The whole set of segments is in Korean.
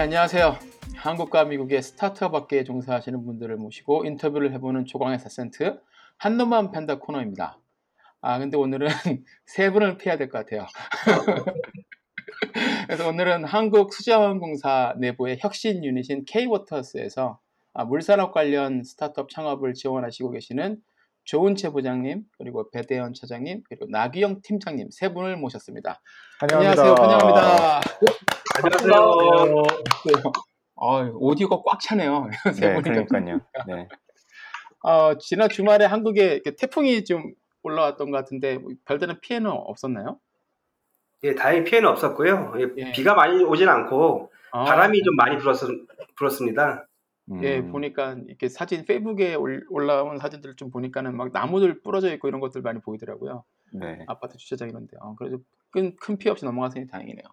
안녕하세요. 한국과 미국의 스타트업 업계에 종사하시는 분들을 모시고 인터뷰를 해보는 조광의 사센트 한놈만 팬다 코너입니다. 아, 근데 오늘은 세 분을 피해야 될 것 같아요. 그래서 오늘은 한국 수자원공사 내부의 혁신 유닛인 K-워터스에서 아, 물산업 관련 스타트업 창업을 지원하시고 계시는 조은채 부장님, 그리고 배대현 차장님, 그리고 나기영 팀장님 세 분을 모셨습니다. 안녕하세요. 환영합니다. 안녕하세요. 어, 오디오가 꽉 차네요. 세 네. 그러니까요. 네. 어, 지난 주말에 한국에 태풍이 좀 올라왔던 것 같은데 뭐 별다른 피해는 없었나요? 예, 다행히 피해는 없었고요. 예, 예. 비가 많이 오진 않고 아, 바람이 좀 많이 불었, 불었습니다. 예, 음, 보니까 이렇게 사진 페이북에 올- 올라온 사진들을 좀 보니까는 막 나무들 부러져 있고 이런 것들 많이 보이더라고요. 네. 아파트 주차장 이런데. 어, 그래도 큰, 큰 피해 없이 넘어가서니 다행이네요.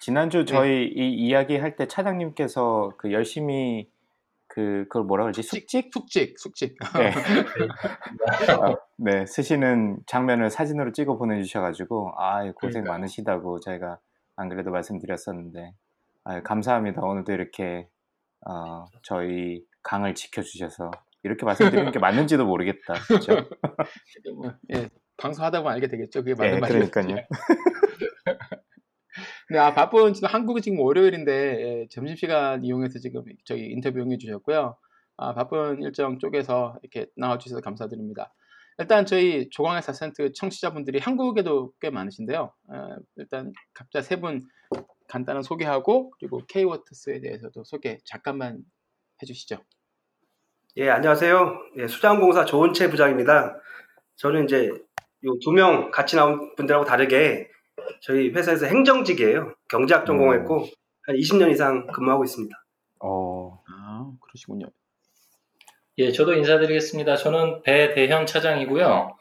지난주 네. 저희 이 이야기 할 때 차장님께서 그 열심히 그 그걸 뭐라 그러지 숙직 숙직, 숙직. 네. 어, 네 쓰시는 장면을 사진으로 찍어 보내주셔가지고 아 고생 그러니까요. 많으시다고 저희가 안 그래도 말씀드렸었는데 아 감사합니다 오늘도 이렇게 어, 저희 강을 지켜주셔서 이렇게 말씀드리는 게 맞는지도 모르겠다 그렇죠? 뭐, 예, 방송하다 보면 알게 되겠죠. 그게 맞는 네, 말이에요. 그러니까요. 네, 아, 바쁜 지금 한국은 지금 월요일인데 예, 점심시간 이용해서 지금 저희 인터뷰 응해 주셨고요. 아, 바쁜 일정 쪽에서 이렇게 나와 주셔서 감사드립니다. 일단 저희 조광의 사센트 청취자분들이 한국에도 꽤 많으신데요. 어, 일단 각자 세 분 간단한 소개하고 그리고 K-워터스에 대해서도 소개 잠깐만 해주시죠. 예, 안녕하세요. 예, 수자원공사 조은채 부장입니다. 저는 이제 요 두 명 같이 나온 분들하고 다르게 저희 회사에서 행정직이에요. 경제학 전공했고 한 20년 이상 근무하고 있습니다. 어, 아, 그러시군요. 예, 저도 인사드리겠습니다. 저는 배대현 차장이고요.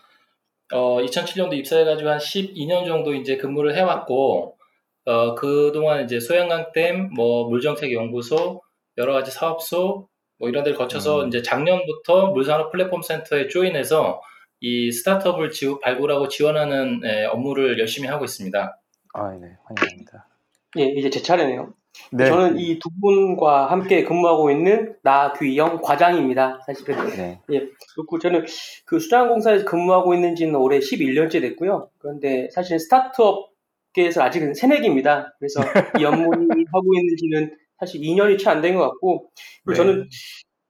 어, 2007년도 입사해가지고 한 12년 정도 이제 근무를 해왔고, 어, 그동안 이제 소양강댐, 뭐, 물정책연구소, 여러 가지 사업소, 뭐 이런 데를 거쳐서 음. 이제 작년부터 물산업 플랫폼 센터에 조인해서 이 스타트업을 지 발굴하고 지원하는 예, 업무를 열심히 하고 있습니다. 아, 네, 환영합니다. 예, 이제 제 차례네요. 네, 저는 이 두 분과 함께 근무하고 있는 나규영 과장입니다. 사실은. 네, 그렇고 저는 그 수자원공사에서 근무하고 있는 지는 올해 11년째 됐고요. 그런데 사실 스타트업계에서 아직은 새내기입니다. 그래서 이 업무를 하고 있는 지는 사실 2년이 채 안 된 것 같고, 그리고 네. 저는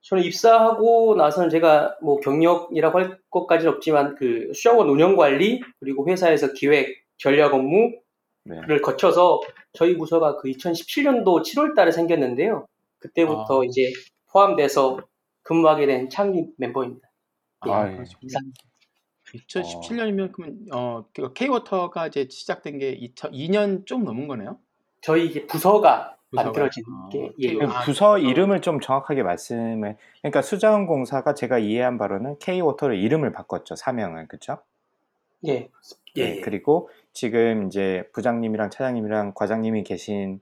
저는 입사하고 나서는 제가 뭐 경력이라고 할 것까지는 없지만 그 수자원 운영 관리 그리고 회사에서 기획 전략 업무 네. 를 거쳐서 저희 부서가 그 2017년도 7월 달에 생겼는데요. 그때부터 아. 이제 포함돼서 근무하게 된 창립 멤버입니다. 예. 아, 예. 그러시군요. 2017년이면 그러면 어그 K-워터가 이제 시작된 게 2년 좀 넘은 거네요. 저희 이제 부서가. 만들어진 아, 게 예. K- 아, 부서 이름을 좀 정확하게 말씀을 그러니까 수자원공사가 제가 이해한 바로는 K-water를 이름을 바꿨죠 사명을 그렇죠? 예. 예, 네, 예. 그리고 지금 이제 부장님이랑 차장님이랑 과장님이 계신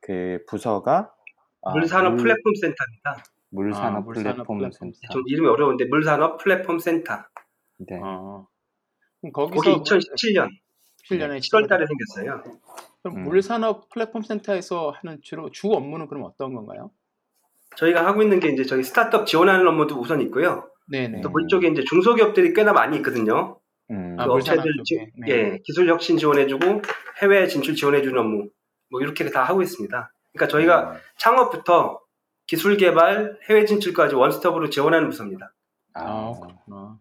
그 부서가 아, 물산업 물- 플랫폼 센터입니다. 물산업 아, 물산업 플랫폼 플랫폼 센터. 좀 이름이 어려운데 물산업 플랫폼 센터. 네. 어. 그럼 거기 거기서 2017년 17년에 7월 달에 생겼어요. 그럼 음. 물산업 플랫폼 센터에서 하는 주로 주 업무는 그럼 어떤 건가요? 저희가 하고 있는 게 이제 저희 스타트업 지원하는 업무도 우선 있고요. 네네. 또 물 쪽에 이제 중소기업들이 꽤나 많이 있거든요. 음, 아, 그 물산업 업체들 지. 네. 예, 기술 혁신 지원해주고 해외 진출 지원해주는 업무 뭐 이렇게 다 하고 있습니다. 그러니까 저희가 음. 창업부터 기술 개발, 해외 진출까지 원스톱으로 지원하는 부서입니다. 아, 그렇구나.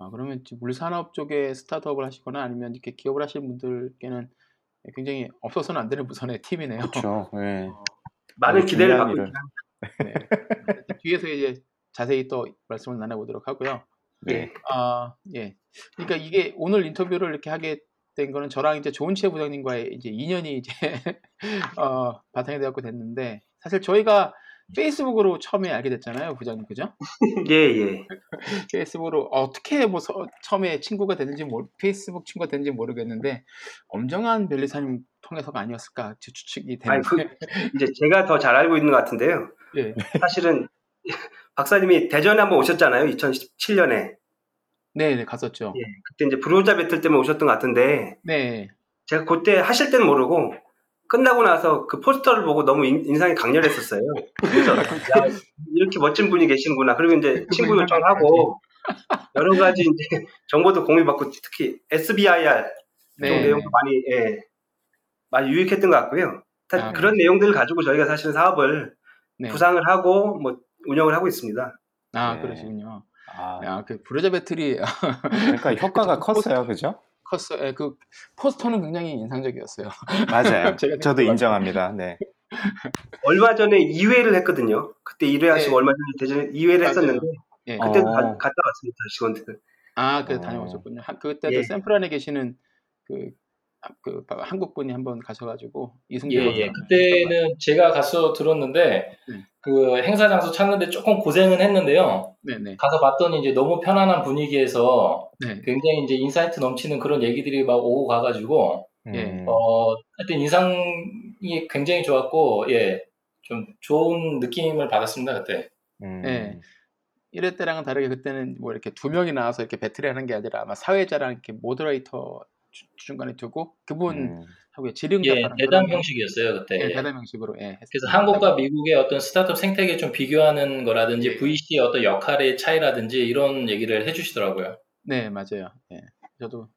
아, 그러면 물산업 쪽에 스타트업을 하시거나 아니면 이렇게 기업을 하시는 분들께는 굉장히 없어서는 안 되는 부서의 팀이네요. 그렇죠. 네. 많은 기대를 받고. 있습니다. 네. 뒤에서 이제 자세히 또 말씀을 나눠보도록 하고요. 네. 아, 예. 그러니까 이게 오늘 인터뷰를 이렇게 하게 된 거는 저랑 이제 조은채 부장님과의 이제 인연이 이제 어, 바탕이 되었고 됐는데 사실 저희가 페이스북으로 처음에 알게 됐잖아요, 부장님 그죠? 예, 예. 페이스북으로 어떻게 뭐 서- 처음에 친구가 됐는지 모르, 페이스북 친구가 됐는지 모르겠는데 엄정한 변리사님 통해서가 아니었을까 제 추측이 아니, 되는데 그, 이제 제가 더 잘 알고 있는 것 같은데요. 예. 사실은 박사님이 대전에 한번 오셨잖아요. 2017년에. 네, 네 갔었죠. 예. 그때 이제 브로자 배틀 때문에 오셨던 것 같은데 네, 제가 그때 하실 때는 모르고 끝나고 나서 그 포스터를 보고 너무 인, 인상이 강렬했었어요. 그래서 야, 이렇게 멋진 분이 계시는구나. 그리고 이제 친구 요청하고 여러 가지 이제 정보도 공유받고 특히 SBIR 쪽 네. 내용도 많이 예, 많이 유익했던 것 같고요. 다 아, 그런 내용들을 가지고 저희가 사실은 사업을 네. 구상을 하고 뭐 운영을 하고 있습니다. 아 네. 그러시군요. 아, 야, 그 브로자 배틀이 그러니까 효과가 컸어요, 그죠? 컸어. 예, 그 포스터는 굉장히 인상적이었어요. 맞아요. 제가 저도 인정합니다. 네. 얼마 전에 2회를 했거든요. 그때 1회 하시고 네. 얼마 전에 대전에 2회를 맞아요. 했었는데 예. 그때도 어. 가- 갔다 왔습니다. 직원들. 아, 그 어. 다녀오셨군요. 한- 그때도 예. 샌프란에 계시는 그, 아, 그 한국 분이 한번 가셔가지고 이승재 예, 예. 그때는 제가 가서 들었는데 네. 그 행사 장소 찾는데 조금 고생은 했는데요. 네 네 가서 봤더니 이제 너무 편안한 분위기에서 네. 굉장히 이제 insight 넘치는 그런 얘기들이 막 오고 가가지고 예. 음, 어 하여튼 인상이 굉장히 좋았고 예. 좀 좋은 느낌을 받았습니다 그때. 음, 네. 1회 때랑은 다르게 그때는 뭐 이렇게 두 명이 나와서 이렇게 배틀하는 게 아니라 아마 사회자랑 이렇게 모더레이터 주- 중간에 두고 그분하고 음, 지름 예, 대담 형식이었어요 그때. 예, 예. 대담 형식으로 예, 그래서. 한국과 미국의 어떤 스타트업 생태계 좀 비교하는 거라든지 예. VC의 어떤 역할의 차이라든지 이런 얘기를 해주시더라고요. 네 맞아요. 예. 저도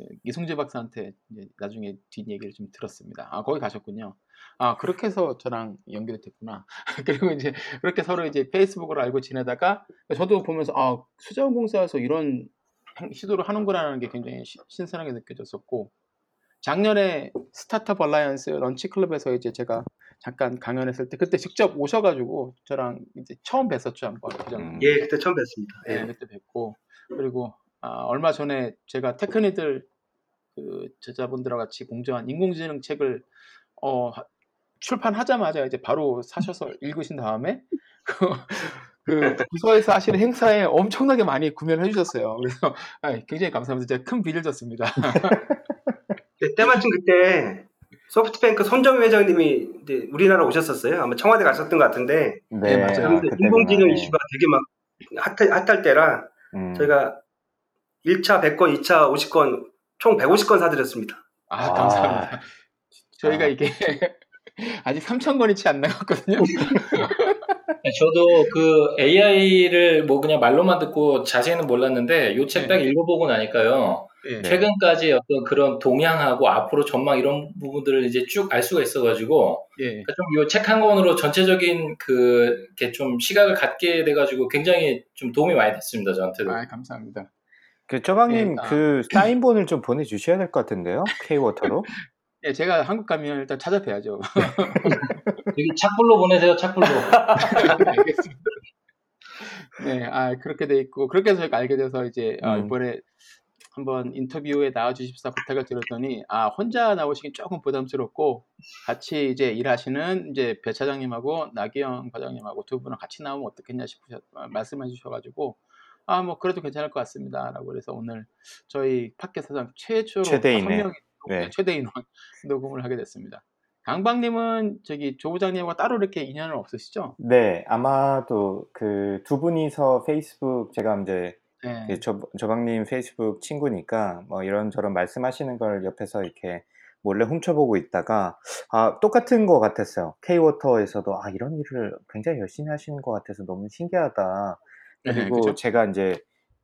예, 이승재 박사한테 나중에 뒷 얘기를 좀 들었습니다. 아 거기 가셨군요. 아 그렇게 해서 저랑 연결이 됐구나. 그리고 이제 그렇게 서로 이제 페이스북으로 알고 지내다가 저도 보면서 아 수자원공사에서 이런 행- 시도를 하는구나라는 게 굉장히 시- 신선하게 느껴졌었고 작년에 Startup Alliance lunch club에서 이제 제가 잠깐 강연했을 때 그때 직접 오셔가지고 저랑 이제 처음 뵀었죠 한번 부장님. 음. 예, 그때 처음 뵀습니다. 네, 예. 그때 뵙고 그리고 아, 얼마 전에 제가 테크니들 그 저자분들과 같이 공정한 인공지능 책을 어, 하- 출판하자마자 이제 바로 사셔서 읽으신 다음에 그, 그 부서에서 하시는 행사에 엄청나게 많이 구매를 해주셨어요. 그래서 아, 굉장히 감사합니다. 제가 큰 빚을 졌습니다. 네, 때마침 그때 소프트뱅크 손정희 회장님이 이제 우리나라 오셨었어요. 아마 청와대 가셨던 것 같은데 네, 맞아요. 그런데 그때구나. 인공지능 네. 이슈가 되게 막 핫할, 핫할 때라 음. 저희가 1차 100건, 2차 50건, 총 150건 사드렸습니다. 아, 아, 감사합니다. 저희가 아. 이게 아직 3천 건이 채 안 나갔거든요. 네, 저도 그 AI를 뭐 그냥 말로만 듣고 자세히는 몰랐는데 요 책딱 네. 읽어보고 나니까요. 예. 네. 최근까지 어떤 그런 동향하고 앞으로 전망 이런 부분들을 이제 쭉 알 수가 있어가지고 예. 좀요 책 한 권으로 전체적인 그 이렇게 좀 시각을 갖게 돼가지고 굉장히 좀 도움이 많이 됐습니다 저한테도. 아, 감사합니다. 그 쪼박님 네, 아. 그 사인본을 좀 보내주셔야 될 것 같은데요. K-워터로. 예, 제가 한국 가면 일단 찾아뵈야죠. 여기 착불로 보내세요 착불로. 알겠습니다. 네, 아 그렇게 돼 있고 그렇게 해서 저희가 알게 돼서 이제 아, 음. 이번에 한번 인터뷰에 나와주십사 부탁을 드렸더니 아 혼자 나오시긴 조금 부담스럽고 같이 이제 일하시는 이제 배 차장님하고 나기영 과장님하고 두 분은 같이 나오면 어떻겠냐 싶으셨 말씀해 주셔가지고 아 뭐 그래도 괜찮을 것 같습니다라고 그래서 오늘 저희 팟캐스트상 최초로 한 명이 네. 최대인 녹음을 하게 됐습니다. 강박님은 저기 조 부장님과 따로 이렇게 인연은 없으시죠? 네, 아마도 그 두 분이서 페이스북 제가 이제 네. 그 조, 조박님 페이스북 친구니까 뭐 이런저런 말씀하시는 걸 옆에서 이렇게 몰래 훔쳐보고 있다가 아 똑같은 것 같았어요. K-워터에서도 아 이런 일을 굉장히 열심히 하시는 것 같아서 너무 신기하다. 네, 그리고 그죠? 제가 이제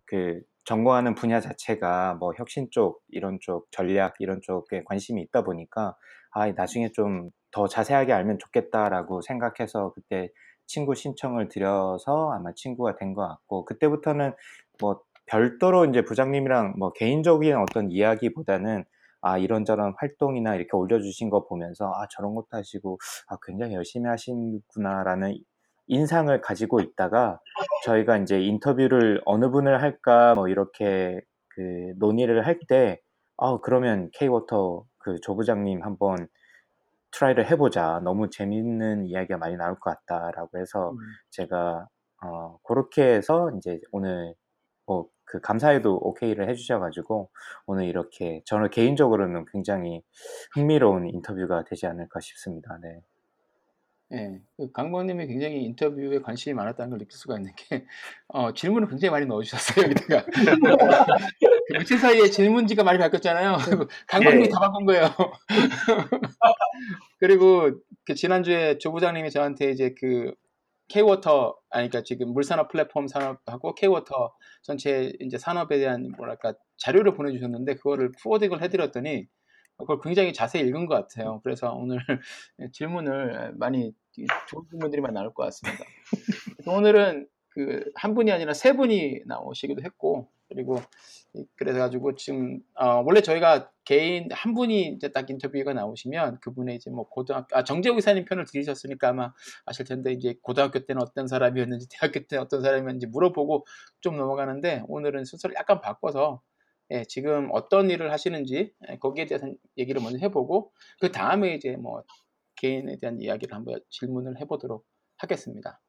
그 전공하는 분야 자체가 뭐 혁신 쪽 이런 쪽 전략 이런 쪽에 관심이 있다 보니까 아 나중에 좀 더 자세하게 알면 좋겠다라고 생각해서 그때 친구 신청을 드려서 아마 친구가 된 것 같고 그때부터는 뭐 별도로 이제 부장님이랑 뭐 개인적인 어떤 이야기보다는 아 이런저런 활동이나 이렇게 올려주신 거 보면서 아 저런 것도 하시고 아 굉장히 열심히 하시는구나라는 인상을 가지고 있다가 저희가 이제 인터뷰를 어느 분을 할까 뭐 이렇게 그 논의를 할 때 아 그러면 K-water 그 조부장님 한번 try를 해보자. 너무 재밌는 이야기가 많이 나올 것 같다라고 해서 음. 제가 어, 그렇게 해서 이제 오늘 뭐 그 감사하게도 오케이를 해주셔가지고 오늘 이렇게 저는 개인적으로는 굉장히 흥미로운 인터뷰가 되지 않을까 싶습니다. 네. 예, 그 강범님이 굉장히 인터뷰에 관심이 많았다는 걸 느낄 수가 있는 게 어, 질문을 굉장히 많이 넣어주셨어요 여기다가 그 며칠 사이에 질문지가 많이 바뀌었잖아요. 그리고 강범님이 예. 다 바꾼 거예요. 그리고 그 지난주에 조 부장님이 저한테 이제 그 K-워터 아니 그러니까 지금 물산업 플랫폼 산업하고 K-워터 전체 이제 산업에 대한 뭐랄까 자료를 보내주셨는데 그거를 포워딩을 해드렸더니 그걸 굉장히 자세히 읽은 것 같아요. 그래서 오늘 질문을 많이 좋은 질문들이 많이 나올 것 같습니다. 그래서 오늘은 그 한 분이 아니라 세 분이 나오시기도 했고 그리고 그래가지고 지금 어, 원래 저희가 개인 한 분이 이제 딱 인터뷰가 나오시면 그분의 이제 뭐 고등학교 아 정재욱 이사님 편을 들으셨으니까 아마 아실 텐데 이제 고등학교 때는 어떤 사람이었는지 대학교 때는 어떤 사람이었는지 물어보고 좀 넘어가는데 오늘은 순서를 약간 바꿔서 예, 지금 어떤 일을 하시는지 예, 거기에 대해서 얘기를 먼저 해보고 그 다음에 이제 뭐 개인에 대한 이야기를 한번 질문을 해보도록 하겠습니다.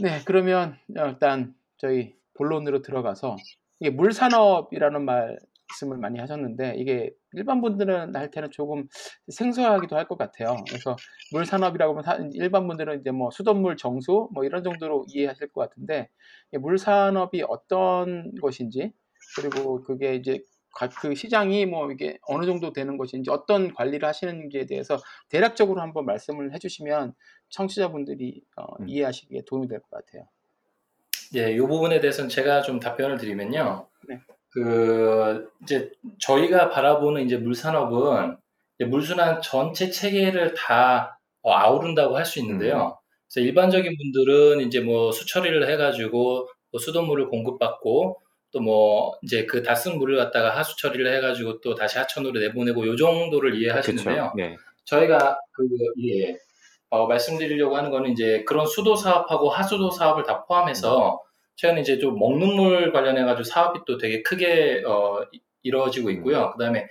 네, 그러면 일단 저희 본론으로 들어가서 이게 물산업이라는 말 씀을 많이 하셨는데 이게 일반 분들은 할 때는 조금 생소하기도 할 것 같아요. 그래서 물 산업이라고 하면 사- 일반 분들은 이제 뭐 수돗물 정수 뭐 이런 정도로 이해하실 것 같은데 이 물산업이 어떤 것인지 그리고 그게 이제 가- 그 시장이 뭐 이게 어느 정도 되는 것인지 어떤 관리를 하시는지에 대해서 대략적으로 한번 말씀을 해주시면 청취자분들이 어, 음. 이해하시기에 도움이 될 것 같아요. 예, 이 부분에 대해서는 제가 좀 답변을 드리면요. 네. 그 이제 저희가 바라보는 이제 물산업은 이제 물순환 전체 체계를 다 어, 아우른다고 할 수 있는데요. 그래서 일반적인 분들은 이제 뭐 수처리를 해가지고 뭐 수돗물을 공급받고 또 뭐 이제 그 다 쓴 물을 갖다가 하수 처리를 해가지고 또 다시 하천으로 내보내고 요 정도를 이해하시는데요. 네. 저희가 그 예, 어, 말씀드리려고 하는 거는 이제 그런 수도 사업하고 하수도 사업을 다 포함해서 최근에 이제 좀 먹는 물 관련해 가지고 사업이 또 되게 크게 어, 이- 이루어지고 있고요. 그다음에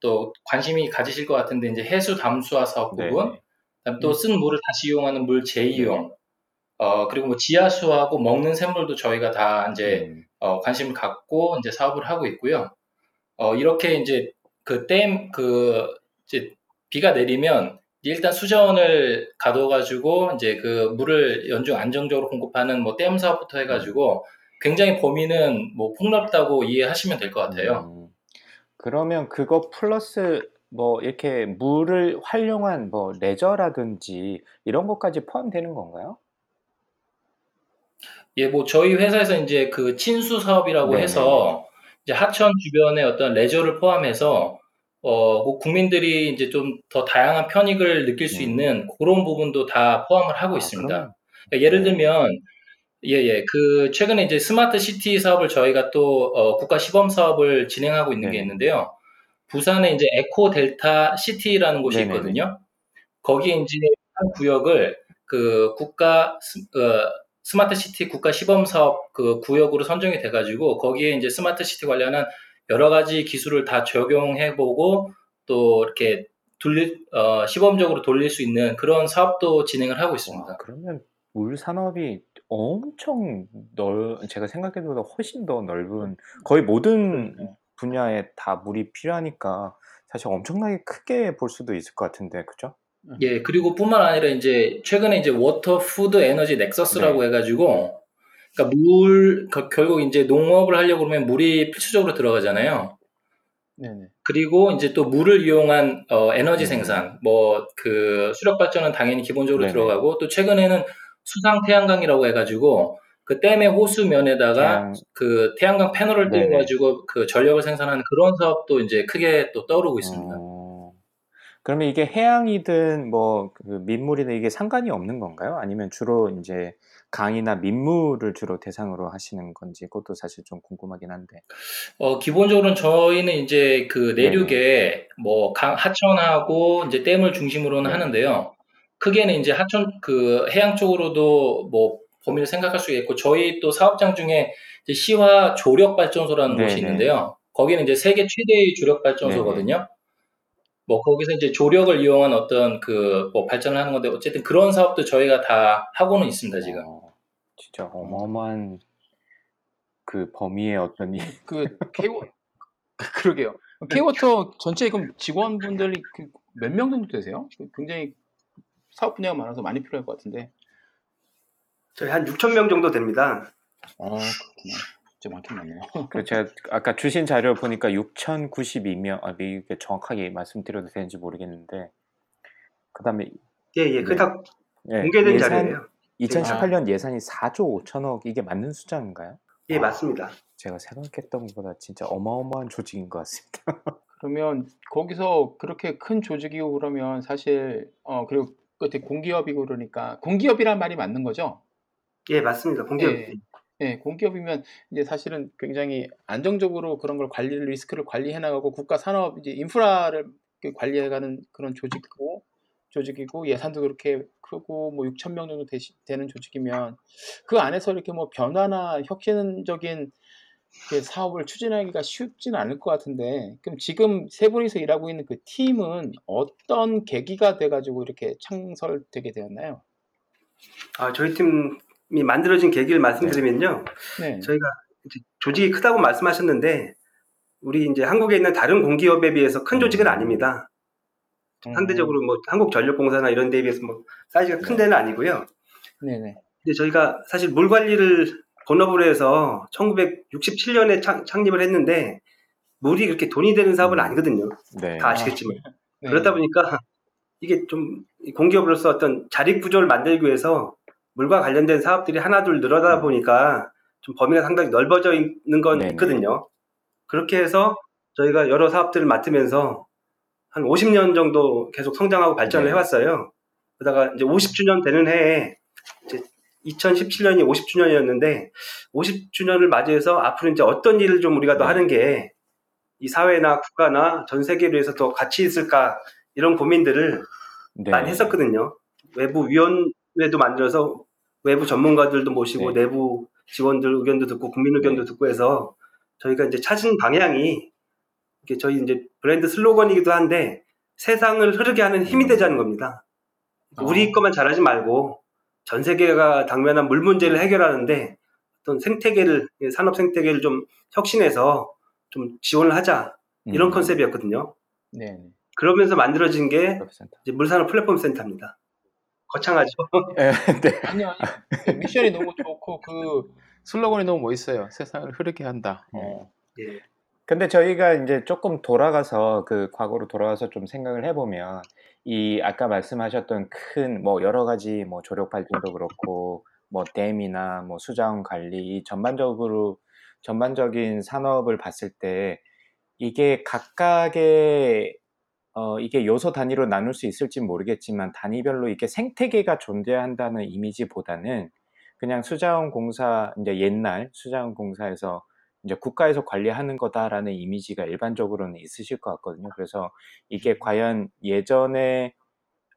또 관심이 가지실 것 같은데 이제 해수 담수화 사업 네. 부분, 그다음 또쓴 물을 다시 이용하는 물 재이용, 어 그리고 뭐 지하수하고 먹는 샘물도 저희가 다 이제 음, 어, 관심을 갖고 이제 사업을 하고 있고요. 어, 이렇게 이제 그 댐, 그, 이제 비가 내리면 일단 수자원을 가둬가지고 이제 그 물을 연중 안정적으로 공급하는 뭐 댐 사업부터 해가지고 굉장히 범위는 뭐 폭넓다고 이해하시면 될 것 같아요. 음, 그러면 그거 플러스 뭐 이렇게 물을 활용한 뭐 레저라든지 이런 것까지 포함되는 건가요? 예, 뭐 저희 회사에서 이제 그 친수 사업이라고 네네. 해서 이제 하천 주변의 어떤 레저를 포함해서 어, 그 국민들이 이제 좀 더 다양한 편익을 느낄 수 음. 있는 그런 부분도 다 포함을 하고 아, 있습니다. 그러면 그러니까 예를 네. 들면 예, 예. 그 최근에 이제 smart city 사업을 저희가 또 어, 국가 시범 사업을 진행하고 있는 게 네네. 있는데요. 부산에 이제 에코 델타 시티라는 곳이 네네네. 있거든요. 거기에 이제 한 구역을 그 국가 스, 어, smart city 국가 시범 사업 그 구역으로 선정이 돼가지고 거기에 이제 smart city 관련한 여러 가지 기술을 다 적용해보고 또 이렇게 돌릴 어, 시범적으로 돌릴 수 있는 그런 사업도 진행을 하고 있습니다. 와, 그러면 물 산업이 엄청 넓, 제가 생각했던 것보다 훨씬 더 넓은, 거의 모든. 분야에 다 물이 필요하니까 사실 엄청나게 크게 볼 수도 있을 것 같은데, 그죠? 예, 그리고 뿐만 아니라 이제 최근에 이제 water food energy nexus라고 네. 해가지고, 그러니까 물, 그- 결국 이제 농업을 하려고 그러면 물이 필수적으로 들어가잖아요. 네네. 그리고 이제 또 물을 이용한 어, 에너지 음. 생산, 뭐 그 수력 발전은 당연히 기본적으로 네네. 들어가고 또 최근에는 수상 태양광이라고 해가지고 그 댐의 호수면에다가 태양, 그 태양광 패널을. 띄워가지고 그 전력을 생산하는 그런 사업도 이제 크게 또 떠오르고 있습니다. 어, 그러면 이게 해양이든 뭐 그 민물이든 이게 상관이 없는 건가요? 아니면 주로 이제 강이나 민물을 주로 대상으로 하시는 건지 그것도 사실 좀 궁금하긴 한데. 어, 기본적으로는 저희는 이제 그 내륙에 뭐 강, 하천하고 이제 댐을 중심으로는 네. 하는데요. 크게는 이제 하천 그 해양 쪽으로도 뭐 범위를 생각할 수 있고 저희 또 사업장 중에 이제 시화 조력 발전소라는 네네. 곳이 있는데요. 거기는 이제 세계 최대의 조력 발전소거든요. 뭐 거기서 이제 조력을 이용한 어떤 그 뭐 발전을 하는 건데 어쨌든 그런 사업도 저희가 다 하고는 있습니다 지금. 어, 진짜 어마어마한 그 범위의 어떤 이그 K 그러게요. K워터 전체 그럼 직원분들이 그몇명 정도 되세요? 그 굉장히 사업 분야가 많아서 많이 필요할 것 같은데. 저희 한 6천 명 정도 됩니다. 아 그렇구나. 진짜 많긴 많네요. 그 제가 아까 주신 자료 보니까 6,092명 아 이게 정확하게 말씀드려도 되는지 모르겠는데 그 다음에 예, 예, 네. 그다 예, 공개된 예산 자료예요. 2018년 예산이 4조 5천억 이게 맞는 숫자인가요? 예, 맞습니다. 제가 생각했던 것보다 진짜 어마어마한 조직인 것 같습니다. 그러면 거기서 그렇게 큰 조직이고 그러면 사실 어 그리고 끝에 공기업이고 그러니까 공기업이란 말이 맞는 거죠? 예, 맞습니다. 공개업. 예. 예, 공기업이면 이제 사실은 굉장히 안정적으로 그런 걸 관리 리스크를 관리해 나가고 국가 산업 이제 인프라를 이렇게 관리해가는 그런 조직이고 조직이고 예산도 그렇게 크고 뭐 6천 명 정도 되시, 되는 조직이면 그 안에서 이렇게 뭐 변화나 혁신적인 이렇게 사업을 추진하기가 쉽지는 않을 것 같은데 그럼 지금 세 분이서 일하고 있는 그 팀은 어떤 계기가 돼가지고 이렇게 창설되게 되었나요? 아, 저희 팀이 만들어진 계기를 말씀드리면요. 네, 저희가 이제 조직이 크다고 말씀하셨는데 우리 이제 한국에 있는 다른 공기업에 비해서 큰 조직은 아닙니다. 음, 상대적으로 뭐 한국전력공사나 이런 데에 비해서 뭐 사이즈가 큰 데는 아니고요. 네네, 근데 저희가 사실 물 관리를 본업으로 해서 1967년에 창 립을 했는데 물이 그렇게 돈이 되는 사업은 아니거든요. 네. 다 아시겠지만. 네. 그러다 보니까 이게 좀이 공기업으로서 어떤 자립 구조를 만들기 위해서 물과 관련된 사업들이 하나둘 늘어나다 보니까 좀 범위가 상당히 넓어져 있는 건 네네. 있거든요. 그렇게 해서 저희가 여러 사업들을 맡으면서 한 50년 정도 계속 성장하고 발전을 네. 해왔어요. 그러다가 이제 50주년 되는 해에 이제 2017년이 50주년이었는데 50주년을 맞이해서 앞으로 이제 어떤 일을 좀 우리가 더 네. 하는 게 이 사회나 국가나 전 세계를 위해서 더 가치 있을까 이런 고민들을 네. 많이 했었거든요. 외부 위원 회도 만들어서 외부 전문가들도 모시고 네. 내부 직원들 의견도 듣고 국민 의견도 네. 듣고 해서 저희가 이제 찾은 방향이 이게 저희 이제 브랜드 슬로건이기도 한데 세상을 흐르게 하는 힘이 되자는 겁니다. 우리 어. 것만 잘하지 말고 전 세계가 당면한 물 문제를 해결하는데 어떤 생태계를 산업 생태계를 좀 혁신해서 좀 지원을 하자 이런 음. 컨셉이었거든요. 네. 그러면서 만들어진 게 물산업 플랫폼 센터입니다. 거창하죠. 예, 네. 아니요, 아니요. 미션이 너무 좋고 그 슬로건이 너무 멋있어요. 세상을 흐르게 한다. 어. 예. 근데 저희가 이제 조금 돌아가서 그 과거로 돌아가서 좀 생각을 해보면 이 아까 말씀하셨던 큰 뭐 여러 가지 뭐 조력 발전도 그렇고 뭐 댐이나 뭐 수자원 관리 이 전반적으로 전반적인 산업을 봤을 때 이게 각각의 어 이게 요소 단위로 나눌 수 있을지 모르겠지만 단위별로 이게 생태계가 존재한다는 이미지보다는 그냥 수자원 공사 이제 옛날 수자원 공사에서 이제 국가에서 관리하는 거다라는 이미지가 일반적으로는 있으실 것 같거든요. 그래서 이게 과연 예전에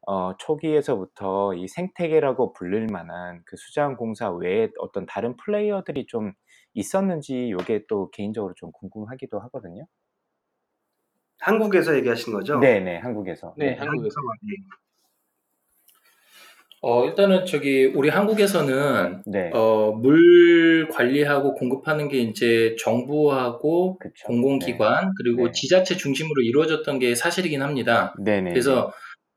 어, 초기에서부터 이 생태계라고 불릴 만한 그 수자원 공사 외에 어떤 다른 플레이어들이 좀 있었는지 이게 또 개인적으로 좀 궁금하기도 하거든요. 한국에서 얘기하신 거죠? 네네 한국에서. 네, 한국에서. 어, 일단은 저기 우리 한국에서는 네. 어, 물 관리하고 공급하는 게 이제 정부하고 그쵸. 공공기관 그리고 네. 지자체 중심으로 이루어졌던 게 사실이긴 합니다. 네. 네네. 그래서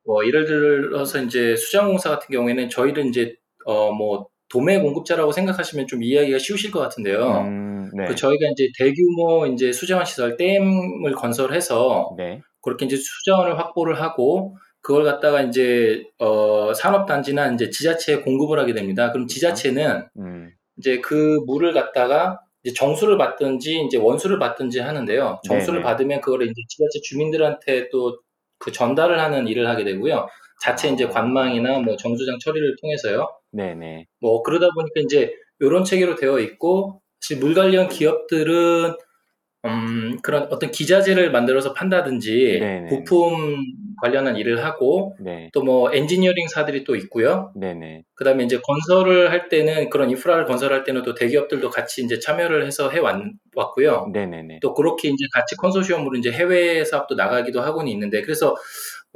뭐 예를 들어서 이제 수자원공사 같은 경우에는 저희를 이제 어 뭐 도매 공급자라고 생각하시면 좀 이해하기가 쉬우실 것 같은데요. 음, 네. 그 저희가 이제 대규모 이제 수자원 시설 댐을 건설해서 네. 그렇게 이제 수자원을 확보를 하고 그걸 갖다가 이제 어 산업 단지나 이제 지자체에 공급을 하게 됩니다. 그럼 지자체는 음, 이제 그 물을 갖다가 이제 정수를 받든지 이제 원수를 받든지 하는데요. 정수를 네네. 받으면 그거를 이제 지자체 주민들한테 또 그 전달을 하는 일을 하게 되고요. 자체 이제 아. 관망이나 뭐 정수장 처리를 통해서요. 네네. 뭐 그러다 보니까 이제 이런 체계로 되어 있고 사실 물 관련 기업들은 음, 그런 어떤 기자재를 만들어서 판다든지 네네. 부품 관련한 일을 하고 네. 또뭐 엔지니어링사들이 또 있고요. 네네. 그다음에 이제 건설을 할 때는 그런 인프라를 건설할 때는 또 대기업들도 같이 이제 참여를 해서 해 왔고요. 네네네. 또 그렇게 이제 같이 컨소시엄으로 이제 해외 사업도 나가기도 하고는 있는데 그래서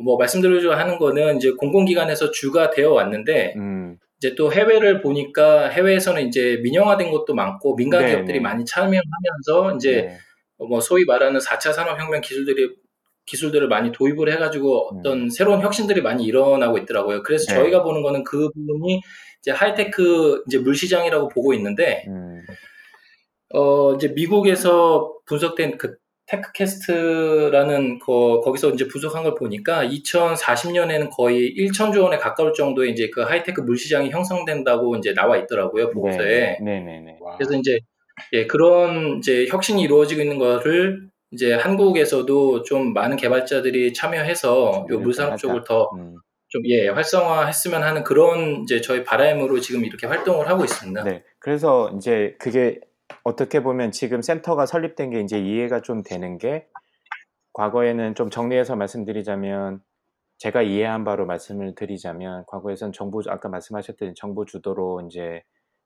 뭐 말씀드리려 하는 거는 이제 공공기관에서 주가 되어 왔는데 음, 이제 또 해외를 보니까 해외에서는 이제 민영화된 것도 많고 민간 네, 기업들이 네. 많이 참여하면서 이제 네. 뭐 소위 말하는 4차 산업혁명 기술들이 기술들을 많이 도입을 해가지고 어떤 새로운 혁신들이 많이 일어나고 있더라고요. 그래서 음. 네. 저희가 보는 거는 그 부분이 이제 하이테크 이제 물시장이라고 보고 있는데 음, 어 이제 미국에서 분석된 그 TechCast라는 거 거기서 이제 분석한 걸 보니까 2040년에는 거의 1천조 원에 가까울 정도의 이제 그 하이테크 물시장이 형성된다고 이제 나와 있더라고요 보고서에. 네. 네네네. 그래서 이제 예, 그런 이제 혁신이 이루어지고 있는 거를 이제 한국에서도 좀 많은 개발자들이 참여해서 요 물산업 쪽을 더 음, 좀 예, 활성화했으면 하는 그런 이제 저희 바람으로 지금 이렇게 활동을 하고 있습니다. 네. 그래서 이제 그게 어떻게 보면 지금 센터가 설립된 게 이제 이해가 좀 되는 게 과거에는 좀 정리해서 말씀드리자면 제가 이해한 바로 말씀을 드리자면 과거에선 정부 아까 말씀하셨듯이 정부 주도로 이제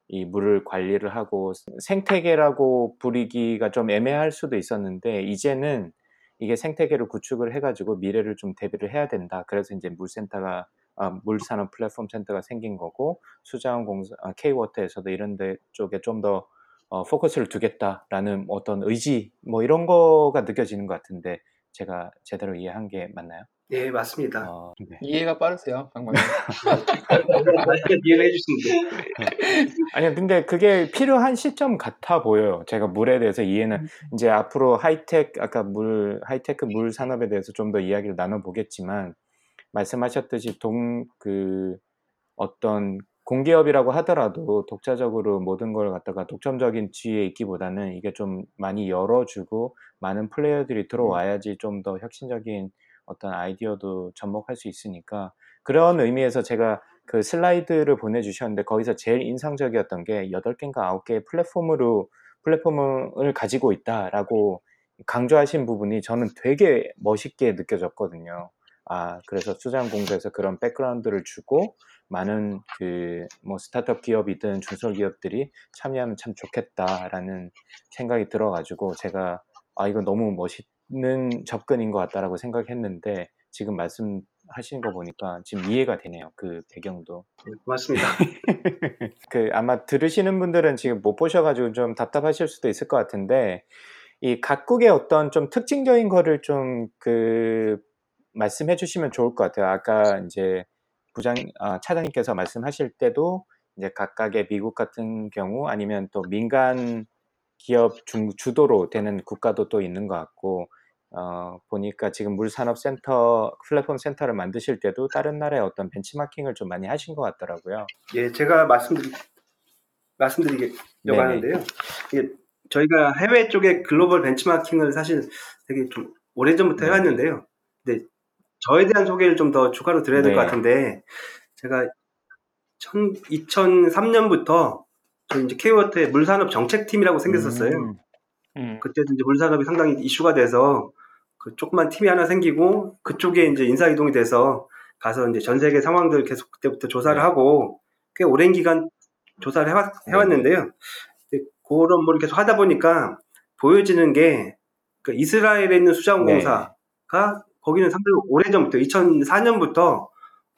이 물을 관리를 하고 생태계라고 부리기가 좀 애매할 수도 있었는데 이제는 이게 생태계를 구축을 해가지고 미래를 좀 대비를 해야 된다. 그래서 이제 물센터가 아, 물산업 플랫폼 센터가 생긴 거고 수자원공사 아, K워터에서도 이런 데 쪽에 좀 더 어, 포커스를 두겠다라는 어떤 의지 뭐 이런 거가 느껴지는 것 같은데 제가 제대로 이해한 게 맞나요? 예, 맞습니다. 어, 네. 이해가 빠르세요, 강관님. 말씀 이해를 해주시는데. 아니요, 근데 그게 필요한 시점 같아 보여요. 제가 물에 대해서 이해는 이제 앞으로 하이텍 아까 물 하이테크 물 산업에 대해서 좀 더 이야기를 나눠 보겠지만 말씀하셨듯이 동 그 어떤 공기업이라고 하더라도 독자적으로 모든 걸 갖다가 독점적인 지위에 있기보다는 이게 좀 많이 열어주고 많은 플레이어들이 들어와야지 좀 더 혁신적인 어떤 아이디어도 접목할 수 있으니까 그런 의미에서 제가 그 슬라이드를 보내주셨는데 거기서 제일 인상적이었던 게 8개인가 9개의 플랫폼으로 플랫폼을 가지고 있다라고 강조하신 부분이 저는 되게 멋있게 느껴졌거든요. 아, 그래서 수자원공사에서 그런 백그라운드를 주고 많은 그 뭐 스타트업 기업이든 중소기업들이 참여하면 참 좋겠다라는 생각이 들어가지고 제가 아 이거 너무 멋있는 접근인 것 같다라고 생각했는데 지금 말씀하시는 거 보니까 지금 이해가 되네요. 그 배경도. 네, 고맙습니다. 그 아마 들으시는 분들은 지금 못 보셔가지고 좀 답답하실 수도 있을 것 같은데 이 각국의 어떤 좀 특징적인 거를 좀그 말씀해 주시면 좋을 것 같아요. 아까 이제 부장 아, 차장님께서 말씀하실 때도 이제 각각의 미국 같은 경우 아니면 또 민간 기업 중 주도로 되는 국가도 또 있는 것 같고 어, 보니까 지금 물산업센터 플랫폼 센터를 만드실 때도 다른 나라의 어떤 벤치마킹을 좀 많이 하신 것 같더라고요. 예, 제가 말씀드리, 말씀드리려고 네네. 하는데요. 이게 저희가 해외 쪽에 글로벌 벤치마킹을 사실 되게 좀 오래전부터 네. 해왔는데요. 근데 저에 대한 소개를 좀 더 추가로 드려야 될 것 네. 같은데, 제가 2003년부터 저희 이제 K워터의 물산업 정책팀이라고 생겼었어요. 음, 음. 그때도 이제 물산업이 상당히 이슈가 돼서 그 조그만 팀이 하나 생기고 그쪽에 이제 인사 이동이 돼서 가서 이제 전 세계 상황들 계속 그때부터 조사를 네. 하고 꽤 오랜 기간 조사를 해왔, 해왔는데요. 근데 그런 뭘 계속 하다 보니까 보여지는 게 그 이스라엘에 있는 수자원공사가 거기는 상당히 오래전부터 2004년부터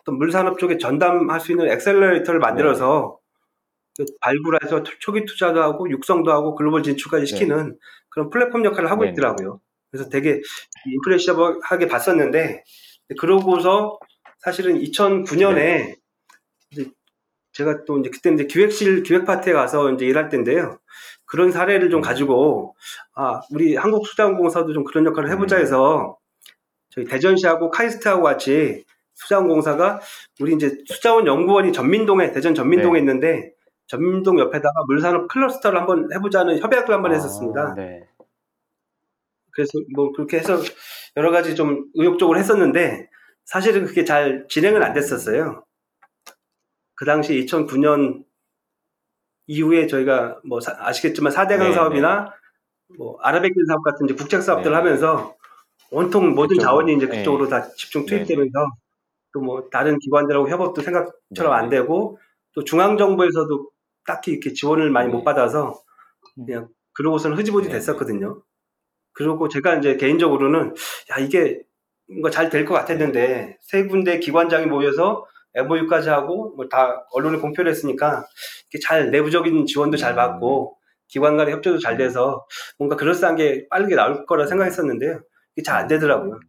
어떤 물산업 쪽에 전담할 수 있는 accelerator를 만들어서 그 발굴해서 투- 초기 투자도 하고 육성도 하고 글로벌 진출까지 시키는 그런 플랫폼 역할을 하고 네네. 있더라고요. 그래서 되게 impressive하게 봤었는데 그러고서 사실은 2009년에 이제 제가 또 이제 그때 이제 기획실 기획 파트에 가서 이제 일할 때인데요. 그런 사례를 좀 음. 가지고 아 우리 한국 수자원공사도 좀 그런 역할을 해보자 음. 해서 저희 대전시하고 카이스트하고 같이 수자원공사가 우리 이제 수자원 연구원이 전민동에 대전 전민동에 네. 있는데 전민동 옆에다가 물산업 클러스터를 한번 해보자는 협약을 한번 했었습니다. 아, 네. 그래서 뭐 그렇게 해서 여러 가지 좀 의욕적으로 했었는데 사실은 그게 잘 진행은 안 됐었어요. 그 당시 2009년 이후에 저희가 뭐 사- 아시겠지만 4대강 네, 사업이나 뭐 아라뱃길 사업 같은 이제 국책 사업들을 네. 하면서 온통 모든 그쪽으로. 자원이 이제 네. 그쪽으로 다 집중 네. 투입되면서 또 뭐 다른 기관들하고 협업도 생각처럼 네. 안 되고 또 중앙 정부에서도 딱히 이렇게 지원을 많이 네. 못 받아서 그냥 그러고서는 흐지부지 네. 됐었거든요. 그리고 제가 이제 개인적으로는 야 이게 뭔가 잘 될 것 같았는데 세 군데 기관장이 모여서 MOU까지 하고 뭐 다 언론에 공표를 했으니까 이게 잘 내부적인 지원도 잘 음. 받고 기관 간의 협조도 잘 돼서 뭔가 그럴싸한 게 빠르게 나올 거라 생각했었는데요. 이게 잘 안 되더라고요.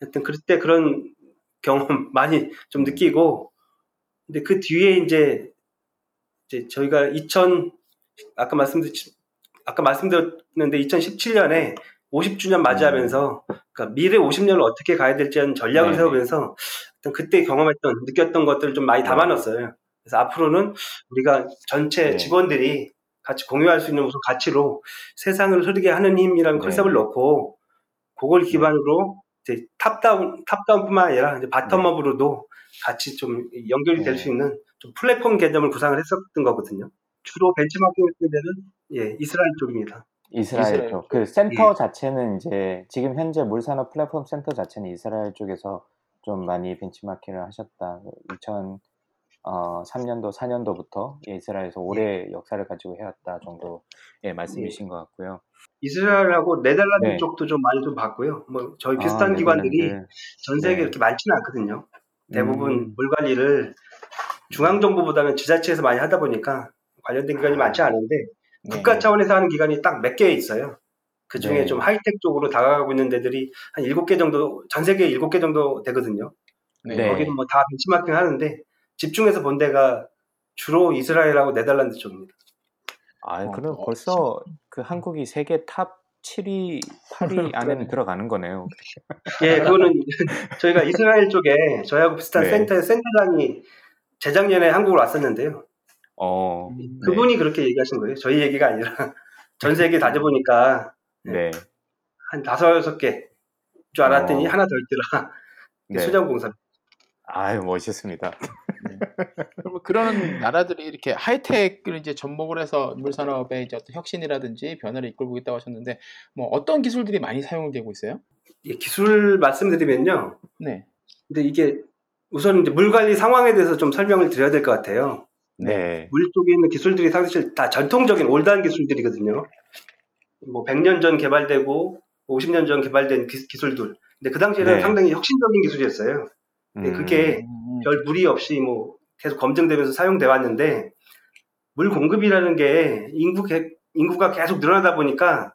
하여튼 그때 그런 경험 많이 좀 느끼고 근데 그 뒤에 이제 이제 저희가 2000 아까 말씀드렸 아까 말씀드렸는데 2017년에 50주년 맞이하면서 그러니까 미래 50년을 어떻게 가야 될지 하는 전략을 네네. 세우면서 어떤 그때 경험했던 느꼈던 것들을 좀 많이 네. 담아놨어요. 그래서 앞으로는 우리가 전체 네. 직원들이 같이 공유할 수 있는 무슨 가치로 세상을 흐르게 하는 힘이라는 네. 컨셉을 넣고 그걸 기반으로 이제 top-down top-down뿐만 아니라 이제 bottom-up으로도 같이 좀 연결이 될 네. 수 있는 좀 플랫폼 개념을 구상을 했었던 거거든요. 주로 벤치마킹 했던 데는 예, 이스라엘 쪽입니다. 이스라엘 이스라엘 쪽. 쪽. 그 센터 예. 자체는 이제 지금 현재 물산업 플랫폼 센터 자체는 이스라엘 쪽에서 좀 많이 벤치마킹을 하셨다. 2003년도, 4년도부터 이스라엘에서 오래 역사를 가지고 해왔다 정도의 말씀이신 것 같고요. 이스라엘하고 네덜란드 네. 쪽도 좀 많이 좀 봤고요. 뭐 저희 아, 비슷한 기관들이 네덜란드. 전 세계에 네. 이렇게 많지는 않거든요. 대부분 음. 물 관리를 중앙 정부보다는 지자체에서 많이 하다 보니까 관련된 기관이 아. 많지 않은데 네. 국가 차원에서 하는 기관이 딱 몇 개 있어요. 그 중에 네. 좀 high-tech 쪽으로 다가가고 있는 데들이 한 일곱 개 정도, 전 세계에 일곱 개 정도 되거든요. 네. 네. 거기는 뭐 다 벤치마킹 하는데 집중해서 본 데가 주로 이스라엘하고 네덜란드 쪽입니다. 아, 어, 그럼 어, 벌써 그 한국이 세계 top 7위, 8위 안에는. 들어가는 거네요. 예, 그거는 저희가 이스라엘 쪽에 저희하고 비슷한 네. 센터의 센터장이 재작년에 한국으로 왔었는데요. 어, 음, 네. 그분이 그렇게 얘기하신 거예요. 저희 얘기가 아니라 전 세계 다녀보니까 네. 한 다섯 여섯 개 줄 알았더니 어. 하나 더 있더라. 네. 수자공사. 아유, 멋있습니다. 그러면 그런 나라들이 이렇게 하이텍을 이제 접목을 해서 물산업의 이제 어떤 혁신이라든지 변화를 이끌고 있다고 하셨는데 뭐 어떤 기술들이 많이 사용되고 있어요? 예, 기술 말씀드리면요. 네. 근데 이게 우선 이제 물 관리 상황에 대해서 좀 설명을 드려야 될 것 같아요. 네. 물 쪽에 있는 기술들이 사실 다 전통적인 올드한 기술들이거든요. 뭐 100년 전 개발되고 50년 전 개발된 기, 술들 근데 그 당시에는 네. 상당히 혁신적인 기술이었어요. 근데 음, 그게 음, 별 무리 없이 뭐 계속 검증되면서 사용돼 왔는데 물 공급이라는 게 인구 개- 인구가 계속 늘어나다 보니까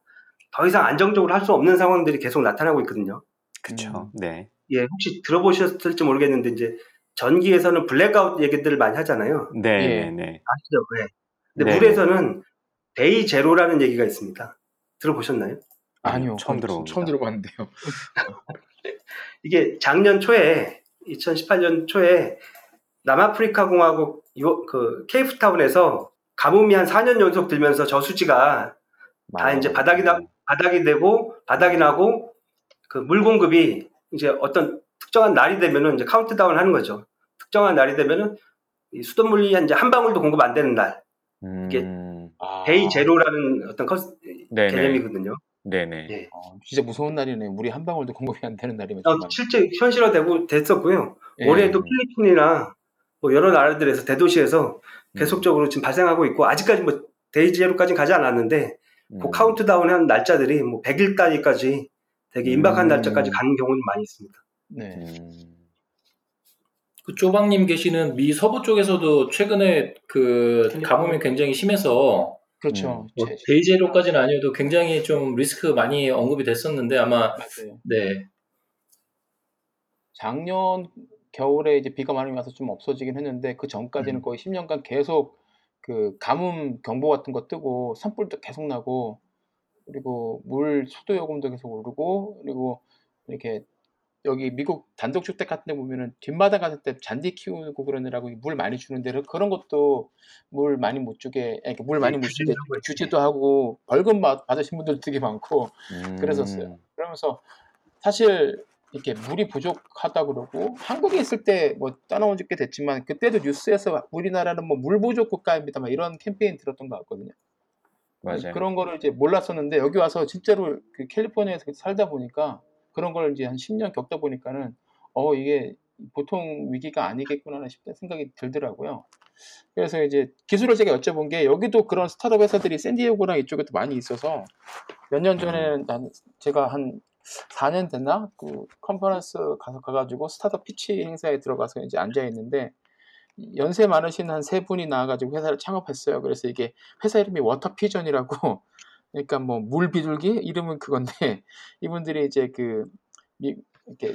더 이상 안정적으로 할 수 없는 상황들이 계속 나타나고 있거든요. 그쵸. 네. 예, 혹시 들어보셨을지 모르겠는데 이제 전기에서는 블랙아웃 얘기들을 많이 하잖아요. 네, 예. 네, 네. 아시죠? 네. 근데 네. 물에서는 day zero라는 얘기가 있습니다. 들어보셨나요? 아니요. 처음 들어봅니다. 처음 들어봤는데요. 이게 작년 초에 2018년 초에 남아프리카 공화국 요- 그 케이프타운에서 가뭄이 한 4년 연속 들면서 저수지가 다 아, 이제 바닥이 나 바닥이 되고 바닥이 나고 그 물 공급이 이제 어떤 특정한 날이 되면은 이제 카운트다운 하는 거죠. 특정한 날이 되면은 이 수돗물이 이제 한 방울도 공급 안 되는 날, 이게 음, 아, day zero라는 어떤 컨-. 개념이거든요. 네네. 예. 어, 진짜 무서운 날이네. 물이 한 방울도 공급이 안 되는 날이면 어, 정말. 실제 현실화되고 됐었고요. 예. 올해도 필리핀이나 뭐 여러 나라들에서 대도시에서 음. 계속적으로 지금 발생하고 있고 아직까지 뭐 day zero까지는 가지 않았는데 음. 그 카운트다운한 날짜들이 뭐 100일 단위까지 되게 임박한 음. 날짜까지 가는 경우는 많이 있습니다. 네. 음, 그 쪼박님 계시는 미 서부 쪽에서도 최근에 그 가뭄이 굉장히 심해서 그렇죠. 뭐 제- 데이제로까지는 아니어도 굉장히 좀 리스크 많이 언급이 됐었는데 아마 맞아요. 네 작년 겨울에 이제 비가 많이 와서 좀 없어지긴 했는데 그 전까지는 음. 거의 10년간 계속 그 가뭄 경보 같은 거 뜨고 산불도 계속 나고 그리고 물 수도 요금도 계속 오르고 그리고 이렇게 여기 미국 단독 주택 같은 데 보면은 뒷마당 같은 때 잔디 키우고 그러느라고 물 많이 주는데 그런 것도 물 많이 못 주게 아니, 물 많이 못 주게 규제도 하고 벌금 받- 받으신 분들도 되게 많고 음. 그랬었어요. 그러면서 사실 이렇게 물이 부족하다 그러고 한국에 있을 때뭐 떠나온 지꽤 됐지만 그때도 뉴스에서 우리나라는 뭐 물 부족 국가입니다. 막 이런 캠페인 들었던 것 같거든요. 맞아요. 그런 거를 이제 몰랐었는데 여기 와서 진짜로 그 캘리포니아에서 살다 보니까 그 그런 걸 이제 한 10년 겪다 보니까는 어 이게 보통 위기가 아니겠구나 싶은 생각이 들더라고요. 그래서 이제 기술을 제가 여쭤본 게 여기도 그런 스타트업 회사들이 샌디에고랑 이쪽에도 많이 있어서 몇 년 전에 난 제가 한 4년 됐나 그 컨퍼런스 가서 가가지고 스타트업 pitch 행사에 들어가서 이제 앉아 있는데 연세 많으신 한 세 분이 나와가지고 회사를 창업했어요. 그래서 이게 회사 이름이 Water Pigeon이라고 그러니까 뭐 물 비둘기 이름은 그건데 이분들이 이제 그 미, 이렇게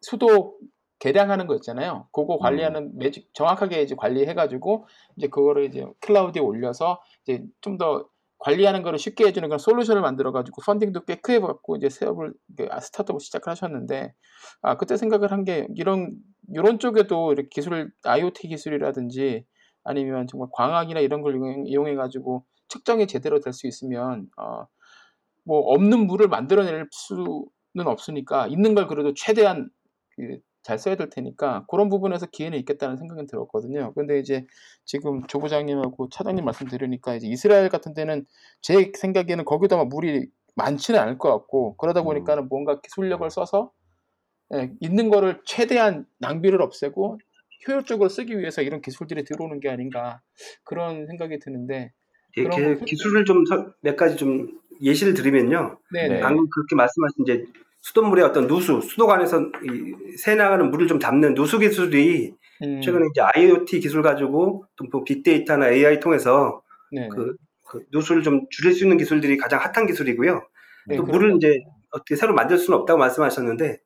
수도 계량하는 거 있잖아요. 그거 관리하는 매직 정확하게 이제 관리해가지고 이제 그거를 이제 클라우드에 올려서 이제 좀 더 관리하는 거를 쉽게 해주는 그런 솔루션을 만들어가지고 펀딩도 꽤 크게 받고 이제 사업을 이렇게 아, 스타트업을 시작을 하셨는데 아 그때 생각을 한 게 이런 이런 쪽에도 이렇게 기술 IoT 기술이라든지 아니면 정말 광학이나 이런 걸 이용해 가지고 측정이 제대로 될 수 있으면 어, 뭐 없는 물을 만들어낼 수는 없으니까 있는 걸 그래도 최대한 그, 잘 써야 될 테니까 그런 부분에서 기회는 있겠다는 생각은 들었거든요. 근데 이제 지금 조 부장님하고 차장님 말씀 들으니까 이제 이스라엘 같은 데는 제 생각에는 거기도 아마 물이 많지는 않을 것 같고 그러다 보니까는 뭔가 기술력을 써서 예, 있는 거를 최대한 낭비를 없애고 효율적으로 쓰기 위해서 이런 기술들이 들어오는 게 아닌가 그런 생각이 드는데 거- 기술을 좀 몇 가지 좀 예시를 드리면요. 네네 네. 방금 그렇게 말씀하신 이제 수돗물의 어떤 누수, 수도관에서 이 새나가는 물을 좀 담는 누수 기술이 음, 최근에 이제 IoT 기술 가지고 또 빅데이터나 AI 통해서 네네. 그, 그 누수를 좀 줄일 수 있는 기술들이 가장 핫한 기술이고요. 네, 또 물을 거- 이제 어떻게 새로 만들 수는 없다고 말씀하셨는데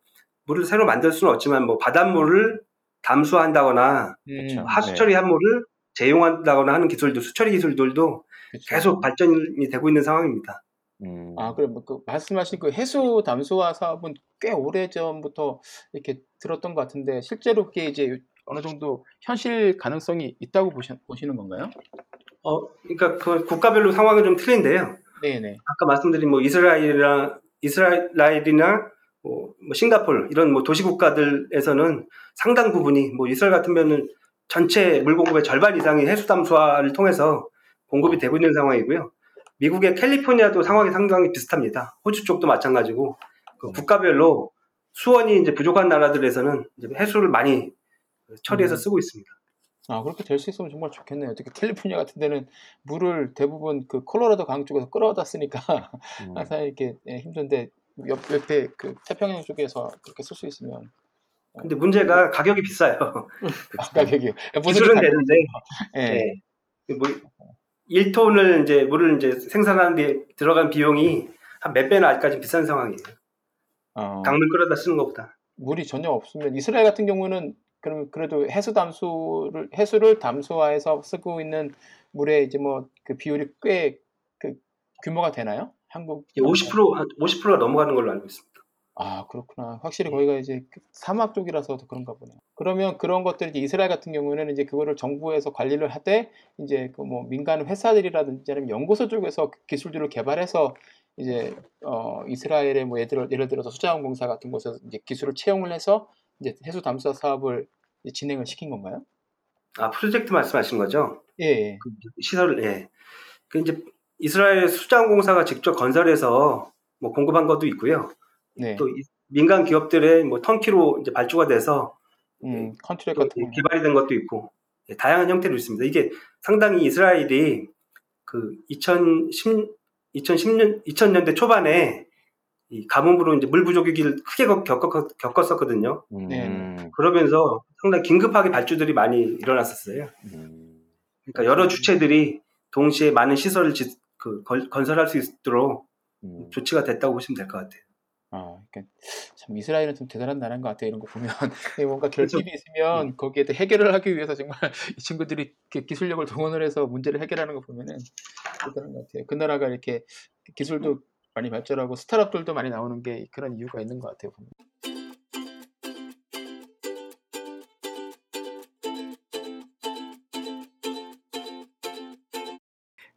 물을 새로 만들 수는 없지만 뭐 바닷물을 담수한다거나 음, 하수 네. 처리한 물을 재용한다거나 하는 기술도 수처리 기술들도 그쵸. 계속 발전이 되고 있는 상황입니다. 음, 아, 그래, 뭐, 그, 말씀하신 그 해수 담수화 사업은 꽤 오래 전부터 이렇게 들었던 것 같은데, 실제로 그게 이제 어느 정도 현실 가능성이 있다고 보시, 보시는 건가요? 어, 그러니까 그 국가별로 상황이 좀 틀린데요. 네네. 아까 말씀드린 뭐 이스라엘이나 이스라엘이나 뭐, 뭐 싱가폴 이런 뭐 도시 국가들에서는 상당 부분이 뭐 이스라엘 같으면은 전체 물 공급의 절반 이상이 해수 담수화를 통해서 공급이 되고 있는 상황이고요. 미국의 캘리포니아도 상황이 상당히 비슷합니다. 호주 쪽도 마찬가지고 그 국가별로 수원이 이제 부족한 나라들에서는 이제 해수를 많이 처리해서 음. 쓰고 있습니다. 아, 그렇게 될 수 있으면 정말 좋겠네요. 특히 캘리포니아 같은 데는 물을 대부분 그 콜로라도 강 쪽에서 끌어다 쓰니까 음. 항상 이렇게 예, 힘든데, 옆, 옆에 그 태평양 쪽에서 그렇게 쓸 수 있으면. 근데 문제가 가격이 비싸요. 아, 가격이요. 기술은 되는데 예. 네. 뭐 1톤을 이제 물을 이제 생산하는 데 들어간 비용이 한 몇 배나 아직까지 비싼 상황이에요. 어. 강물 끌어다 쓰는 것보다. 물이 전혀 없으면 이스라엘 같은 경우는 그럼 그래도 해수 담수를 해수를 담수화해서 쓰고 있는 물의 이제 뭐 그 비율이 꽤 그 규모가 되나요? 한국 50%한 50%가 넘어가는 걸로 알고 있습니다. 아 그렇구나 확실히 거기가 이제 그 사막 쪽이라서 더 그런가 보네요. 그러면 그런 것들 이제 이스라엘 같은 경우는 이제 그거를 정부에서 관리를 하되 이제 그 뭐 민간 회사들이라든지 아니면 연구소 쪽에서 그 기술들을 개발해서 이제 어 이스라엘의 뭐 예를, 예를 들어서 수자원공사 같은 곳에서 이제 기술을 채용을 해서 이제 해수 담수화 사업을 진행을 시킨 건가요? 아 프로젝트 말씀하신 거죠? 예, 예. 그 시설을 예. 그 이제 이스라엘 수자원공사가 직접 건설해서 뭐 공급한 것도 있고요. 네. 또 이- 민간 기업들의 뭐 턴키로 이제 발주가 돼서 음, 컨트랙 또 같은 거. 개발이 된 것도 있고 예, 다양한 형태로 있습니다. 이게 상당히 이스라엘이 그 2010, 2010년 2000년대 초반에 이 가뭄으로 이제 물 부족 위기를 크게 겪었, 겪었었거든요. 네. 음, 그러면서 상당히 긴급하게 발주들이 많이 일어났었어요. 음, 그러니까 여러 주체들이 동시에 많은 시설을 지- 그 건- 건설할 수 있도록 음. 조치가 됐다고 보시면 될 것 같아요. 아, 그러니까 참 이스라엘은 좀 대단한 나라인 것 같아요. 이런 거 보면 이게 뭔가 결핍이 있으면 거기에 대 해결을 하기 위해서 정말 이 친구들이 기술력을 동원을 해서 문제를 해결하는 거 보면은 대단한 것 같아요. 그 나라가 이렇게 기술도 많이 발전하고 스타트업들도 많이 나오는 게 그런 이유가 있는 것 같아요. 보면.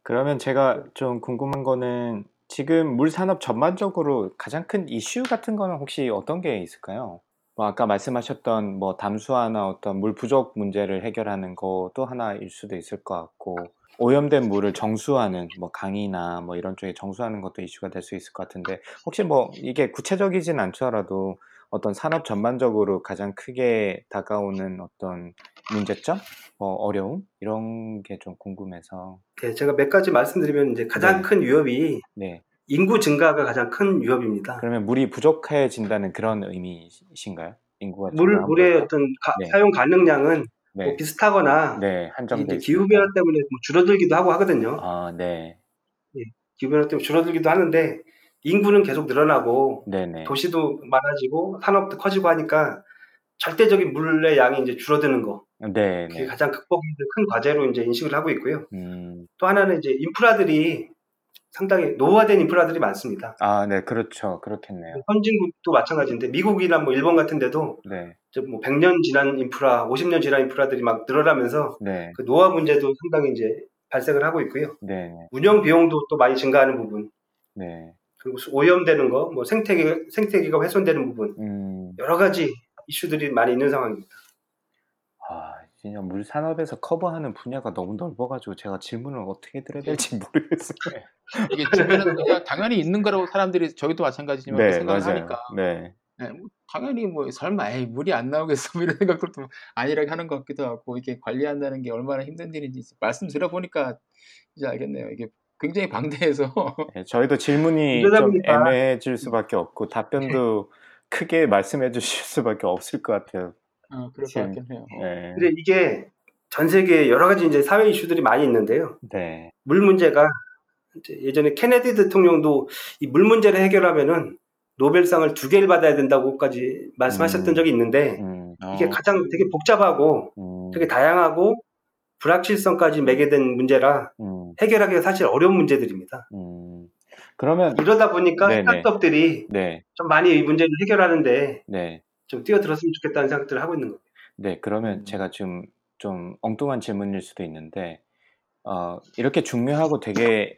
그러면 제가 좀 궁금한 거는 지금 물 산업 전반적으로 가장 큰 이슈 같은 거는 혹시 어떤 게 있을까요? 뭐 아까 말씀하셨던 뭐 담수화나 어떤 물 부족 문제를 해결하는 것도 하나일 수도 있을 것 같고 오염된 물을 정수하는 뭐 강이나 뭐 이런 쪽에 정수하는 것도 이슈가 될 수 있을 것 같은데 혹시 뭐 이게 구체적이진 않더라도 어떤 산업 전반적으로 가장 크게 다가오는 어떤 문제점, 뭐 어려움 이런 게 좀 궁금해서 네, 제가 몇 가지 말씀드리면 이제 가장 네. 큰 위협이 네 인구 증가가 가장 큰 위협입니다. 그러면 물이 부족해진다는 그런 의미이신가요? 인구가 물? 물의 어떤 가- 네. 사용 가능량은 네, 뭐 비슷하거나 네 한정돼 기후 변화 때문에 뭐 줄어들기도 하고 하거든요. 아, 네, 기후 변화 때문에 줄어들기도 하는데 인구는 계속 늘어나고 네네, 도시도 많아지고 산업도 커지고 하니까 절대적인 물의 양이 이제 줄어드는 거 네, 그게 네, 가장 극복이 큰 과제로 이제 인식을 하고 있고요. 음, 또 하나는 이제 인프라들이 상당히 노후화된 인프라들이 많습니다. 아, 네, 그렇죠, 그렇겠네요. 선진국도 마찬가지인데 미국이나 뭐 일본 같은 데도 네, 뭐 100년 지난 인프라, 50년 지난 인프라들이 막 늘어나면서 네, 그 노화 문제도 상당히 이제 발생을 하고 있고요. 네, 운영 비용도 또 많이 증가하는 부분, 네, 그리고 오염되는 거, 뭐 생태계 생태계가 훼손되는 부분 음, 여러 가지 이슈들이 많이 있는 상황입니다. 아, 진짜 물 산업에서 커버하는 분야가 너무 넓어가지고 제가 질문을 어떻게 드려야 될지 모르겠어요. 이게 주변에는 그냥 당연히 있는 거라고 사람들이 저희도 마찬가지지만 네, 생각을 맞아요. 하니까 네, 네, 뭐 당연히 뭐 설마 에이, 물이 안 나오겠어 뭐 이런 생각들도 아니라고 하는 것 같기도 하고 이게 관리한다는 게 얼마나 힘든 일인지 말씀 들어보니까 이제 알겠네요. 이게 굉장히 방대해서 네, 저희도 질문이 좀 애매해질 수밖에 없고 답변도 크게 말씀해 주실 수밖에 없을 것 같아요. 어, 그럴 것 지금, 같긴 해요. 네, 근데 이게 전 세계에 여러 가지 이제 사회 이슈들이 많이 있는데요. 네, 물 문제가 이제 예전에 케네디 대통령도 이 물 문제를 해결하면은 노벨상을 두 개를 받아야 된다고까지 말씀하셨던 음. 적이 있는데 음, 이게 어, 가장 되게 복잡하고 음, 되게 다양하고 불확실성까지 매개된 문제라 음, 해결하기가 사실 어려운 문제들입니다. 음. 그러면 이러다 보니까 네네. 스타트업들이 네, 좀 많이 이 문제를 해결하는데 네. 좀 뛰어들었으면 좋겠다는 생각들을 하고 있는 거예요. 네, 그러면 제가 지금 좀 엉뚱한 질문일 수도 있는데, 어, 이렇게 중요하고 되게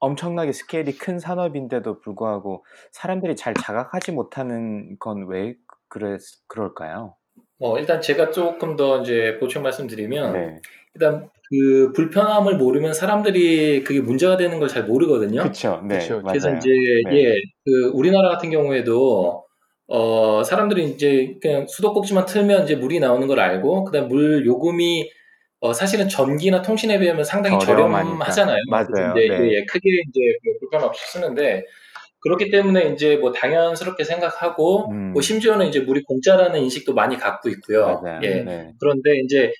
엄청나게 스케일이 큰 산업인데도 불구하고 사람들이 잘 자각하지 못하는 건 왜 그랬, 그럴까요? 어, 일단 제가 조금 더 이제 보충 말씀드리면 네. 일단 그 불편함을 모르면 사람들이 그게 문제가 되는 걸 잘 모르거든요. 그쵸, 네, 그쵸. 맞아요. 그래서 이제 네. 예, 그 우리나라 같은 경우에도 어 사람들이 이제 그냥 수도꼭지만 틀면 이제 물이 나오는 걸 알고 그 다음 물 요금이 어 사실은 전기나 통신에 비하면 상당히 저렴하니까. 저렴하잖아요. 맞아요. 이제 네. 예, 크게 이제 뭐 불편 없이 쓰는데 그렇기 때문에 이제 뭐 당연스럽게 생각하고 음. 뭐 심지어는 이제 물이 공짜라는 인식도 많이 갖고 있고요. 맞아요. 예. 네. 그런데 이제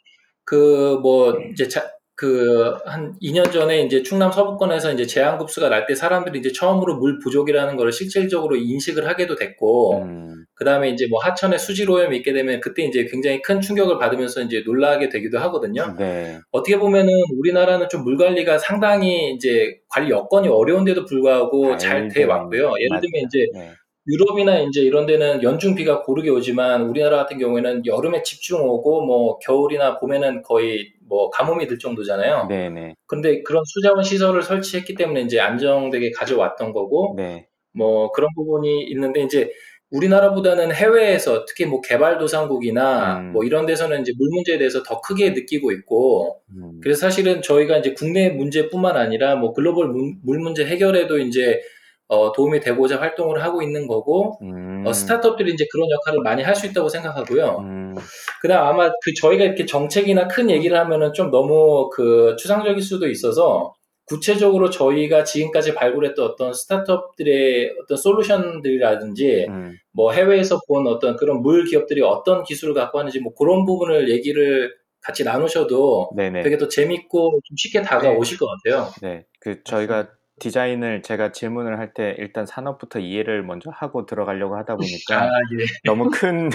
그뭐 이제 그 한 2년 전에 이제 충남 서부권에서 이제 제한급수가 날 때 사람들이 이제 처음으로 물 부족이라는 걸 실질적으로 인식을 하게도 됐고 음, 그 다음에 이제 뭐 하천에 수질 오염이 있게 되면 그때 이제 굉장히 큰 충격을 받으면서 이제 놀라게 되기도 하거든요. 네. 어떻게 보면은 우리나라는 좀 물 관리가 상당히 이제 관리 여건이 어려운데도 불구하고 잘 돼 왔고요. 예를. 들면 이제 네. 유럽이나 이제 이런 데는 연중 비가 고르게 오지만 우리나라 같은 경우에는 여름에 집중 오고 뭐 겨울이나 봄에는 거의 뭐 가뭄이 들 정도잖아요. 네, 네, 근데 그런 수자원 시설을 설치했기 때문에 이제 안정되게 가져왔던 거고 네. 뭐 그런 부분이 있는데 이제 우리나라보다는 해외에서 특히 뭐 개발도상국이나 음. 뭐 이런 데서는 이제 물 문제에 대해서 더 크게 느끼고 있고 음, 그래서 사실은 저희가 이제 국내 문제뿐만 아니라 뭐 글로벌 물, 물 문제 해결에도 이제 어, 도움이 되고자 활동을 하고 있는 거고 음, 어, 스타트업들이 이제 그런 역할을 많이 할 수 있다고 생각하고요. 음, 그다음 아마 그 저희가 이렇게 정책이나 큰 얘기를 하면은 좀 너무 그 추상적일 수도 있어서 구체적으로 저희가 지금까지 발굴했던 어떤 스타트업들의 어떤 솔루션들이라든지 음, 뭐 해외에서 본 어떤 그런 물 기업들이 어떤 기술을 갖고 하는지 뭐 그런 부분을 얘기를 같이 나누셔도 네네. 되게 더 재밌고 좀 쉽게 다가오실 것 같아요. 네, 그 저희가 디자인을 제가 질문을 할 때 일단 산업부터 이해를 먼저 하고 들어가려고 하다 보니까 아, 예. 너무 큰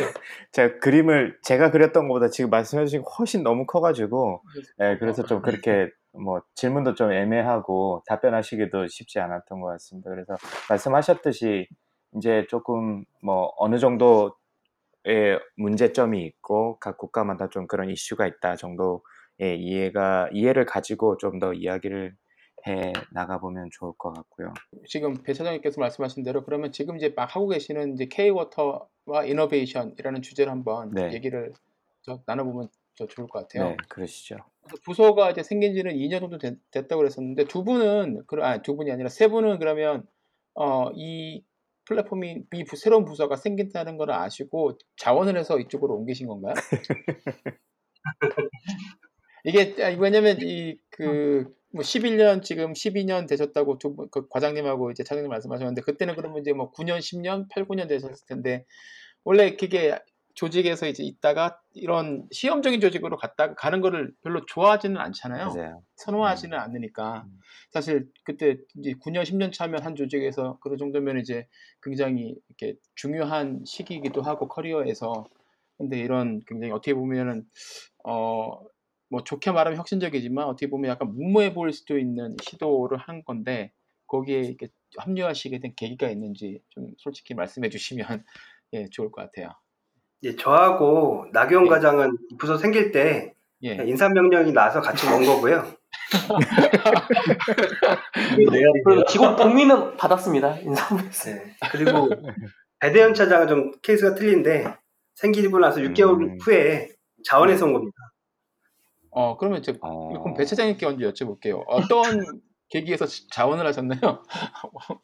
제가 그림을 제가 그렸던 것보다 지금 말씀해 주신 훨씬 너무 커가지고 네, 그래서 좀 그렇게 뭐 질문도 좀 애매하고 답변하시기도 쉽지 않았던 것 같습니다. 그래서 말씀하셨듯이 이제 조금 뭐 어느 정도의 문제점이 있고 각 국가마다 좀 그런 이슈가 있다 정도의 이해가 이해를 가지고 좀 더 이야기를 해 나가 보면 좋을 것 같고요. 지금 배 차장님께서 말씀하신 대로 그러면 지금 이제 막 하고 계시는 이제 K-water 혁신과 이노베이션이라는 주제를 한번 네. 얘기를 저 나눠보면 더 좋을 것 같아요. 네, 그러시죠. 부서가 이제 생긴 지는 2년 정도 됐, 다고 그랬었는데 두 분은 그 아니 두 분이 아니라 세 분은 그러면 어 이 플랫폼이 이 부- 새로운 부서가 생긴다는 걸 아시고 자원을 해서 이쪽으로 옮기신 건가요? 이게 아, 왜냐면 이그 뭐 11년 지금 12년 되셨다고 두 분 그 과장님하고 이제 차장님 말씀하셨는데 그때는 그러면 이제 뭐 9년 10년 8, 9년 되셨을 텐데 원래 그게 조직에서 이제 있다가 이런 시험적인 조직으로 갔다가 가는 거를 별로 좋아하지는 않잖아요. 맞아요. 선호하지는 않으니까 음. 사실 그때 이제 9년 10년 차면 한 조직에서 그런 정도면 이제 굉장히 이렇게 중요한 시기이기도 하고 커리어에서 근데 이런 굉장히 어떻게 보면은 어 뭐 좋게 말하면 혁신적이지만 어떻게 보면 약간 무모해 보일 수도 있는 시도를 한 건데 거기에 이렇게 합류하시게 된 계기가 있는지 좀 솔직히 말씀해 주시면 예 좋을 것 같아요. 예, 저하고 나경원 예. 과장은 부서 생길 때 예. 인사 명령이 나서 같이 온 거고요. 그리고 직원 동의는 받았습니다. 인사부에서. 네. 그리고 배대현 차장은 좀 케이스가 틀린데 생기고 나서 6개월 음. 후에 자원해서 온 겁니다. 어 그러면 이제 어, 그럼 배 차장님께 먼저 여쭤볼게요. 어떤 계기에서 지- 자원을 하셨나요?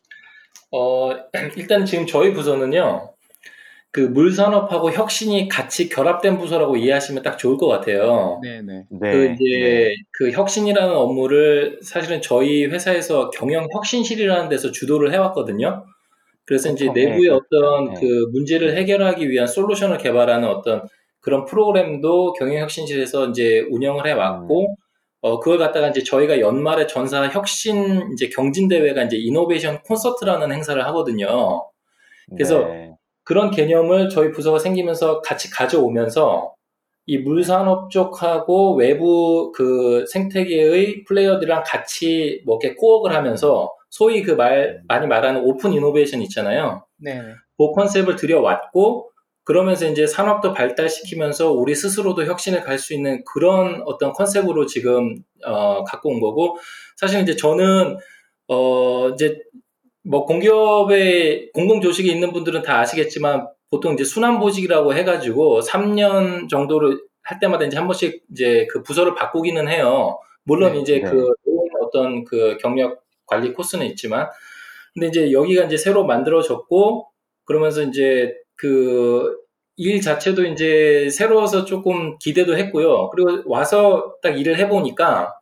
어, 일단 지금 저희 부서는요, 그 물산업하고 혁신이 같이 결합된 부서라고 이해하시면 딱 좋을 것 같아요. 네네. 네. 그 이제 네. 그 혁신이라는 업무를 사실은 저희 회사에서 경영 혁신실이라는 데서 주도를 해왔거든요. 그래서 이제 보통, 내부의 네, 어떤 그렇죠. 그 문제를 해결하기 위한 솔루션을 개발하는 어떤 그런 프로그램도 경영 혁신실에서 이제 운영을 해왔고, 어, 그걸 갖다가 이제 저희가 연말에 전사 혁신 이제 경진 대회가 이제 Innovation Concert라는 행사를 하거든요. 그래서 네. 그런 개념을 저희 부서가 생기면서 같이 가져오면서 이 물산업 쪽하고 외부 그 생태계의 플레이어들이랑 같이 뭐 이렇게 co-op을 하면서 소위 그 말 많이 말하는 open innovation 있잖아요. 네네. 그 컨셉을 들여왔고 그러면서 이제 산업도 발달시키면서 우리 스스로도 혁신을 갈 수 있는 그런 어떤 컨셉으로 지금 어, 갖고 온 거고 사실 이제 저는 어 이제 뭐 공기업에 공공 조직에 있는 분들은 다 아시겠지만 보통 이제 순환 보직이라고 해가지고 3년 정도를 할 때마다 이제 한 번씩 이제 그 부서를 바꾸기는 해요. 물론 네, 이제 네. 그 어떤 그 경력 관리 코스는 있지만 근데 이제 여기가 이제 새로 만들어졌고 그러면서 이제 그 일 자체도 이제 새로워서 조금 기대도 했고요. 그리고 와서 딱 일을 해보니까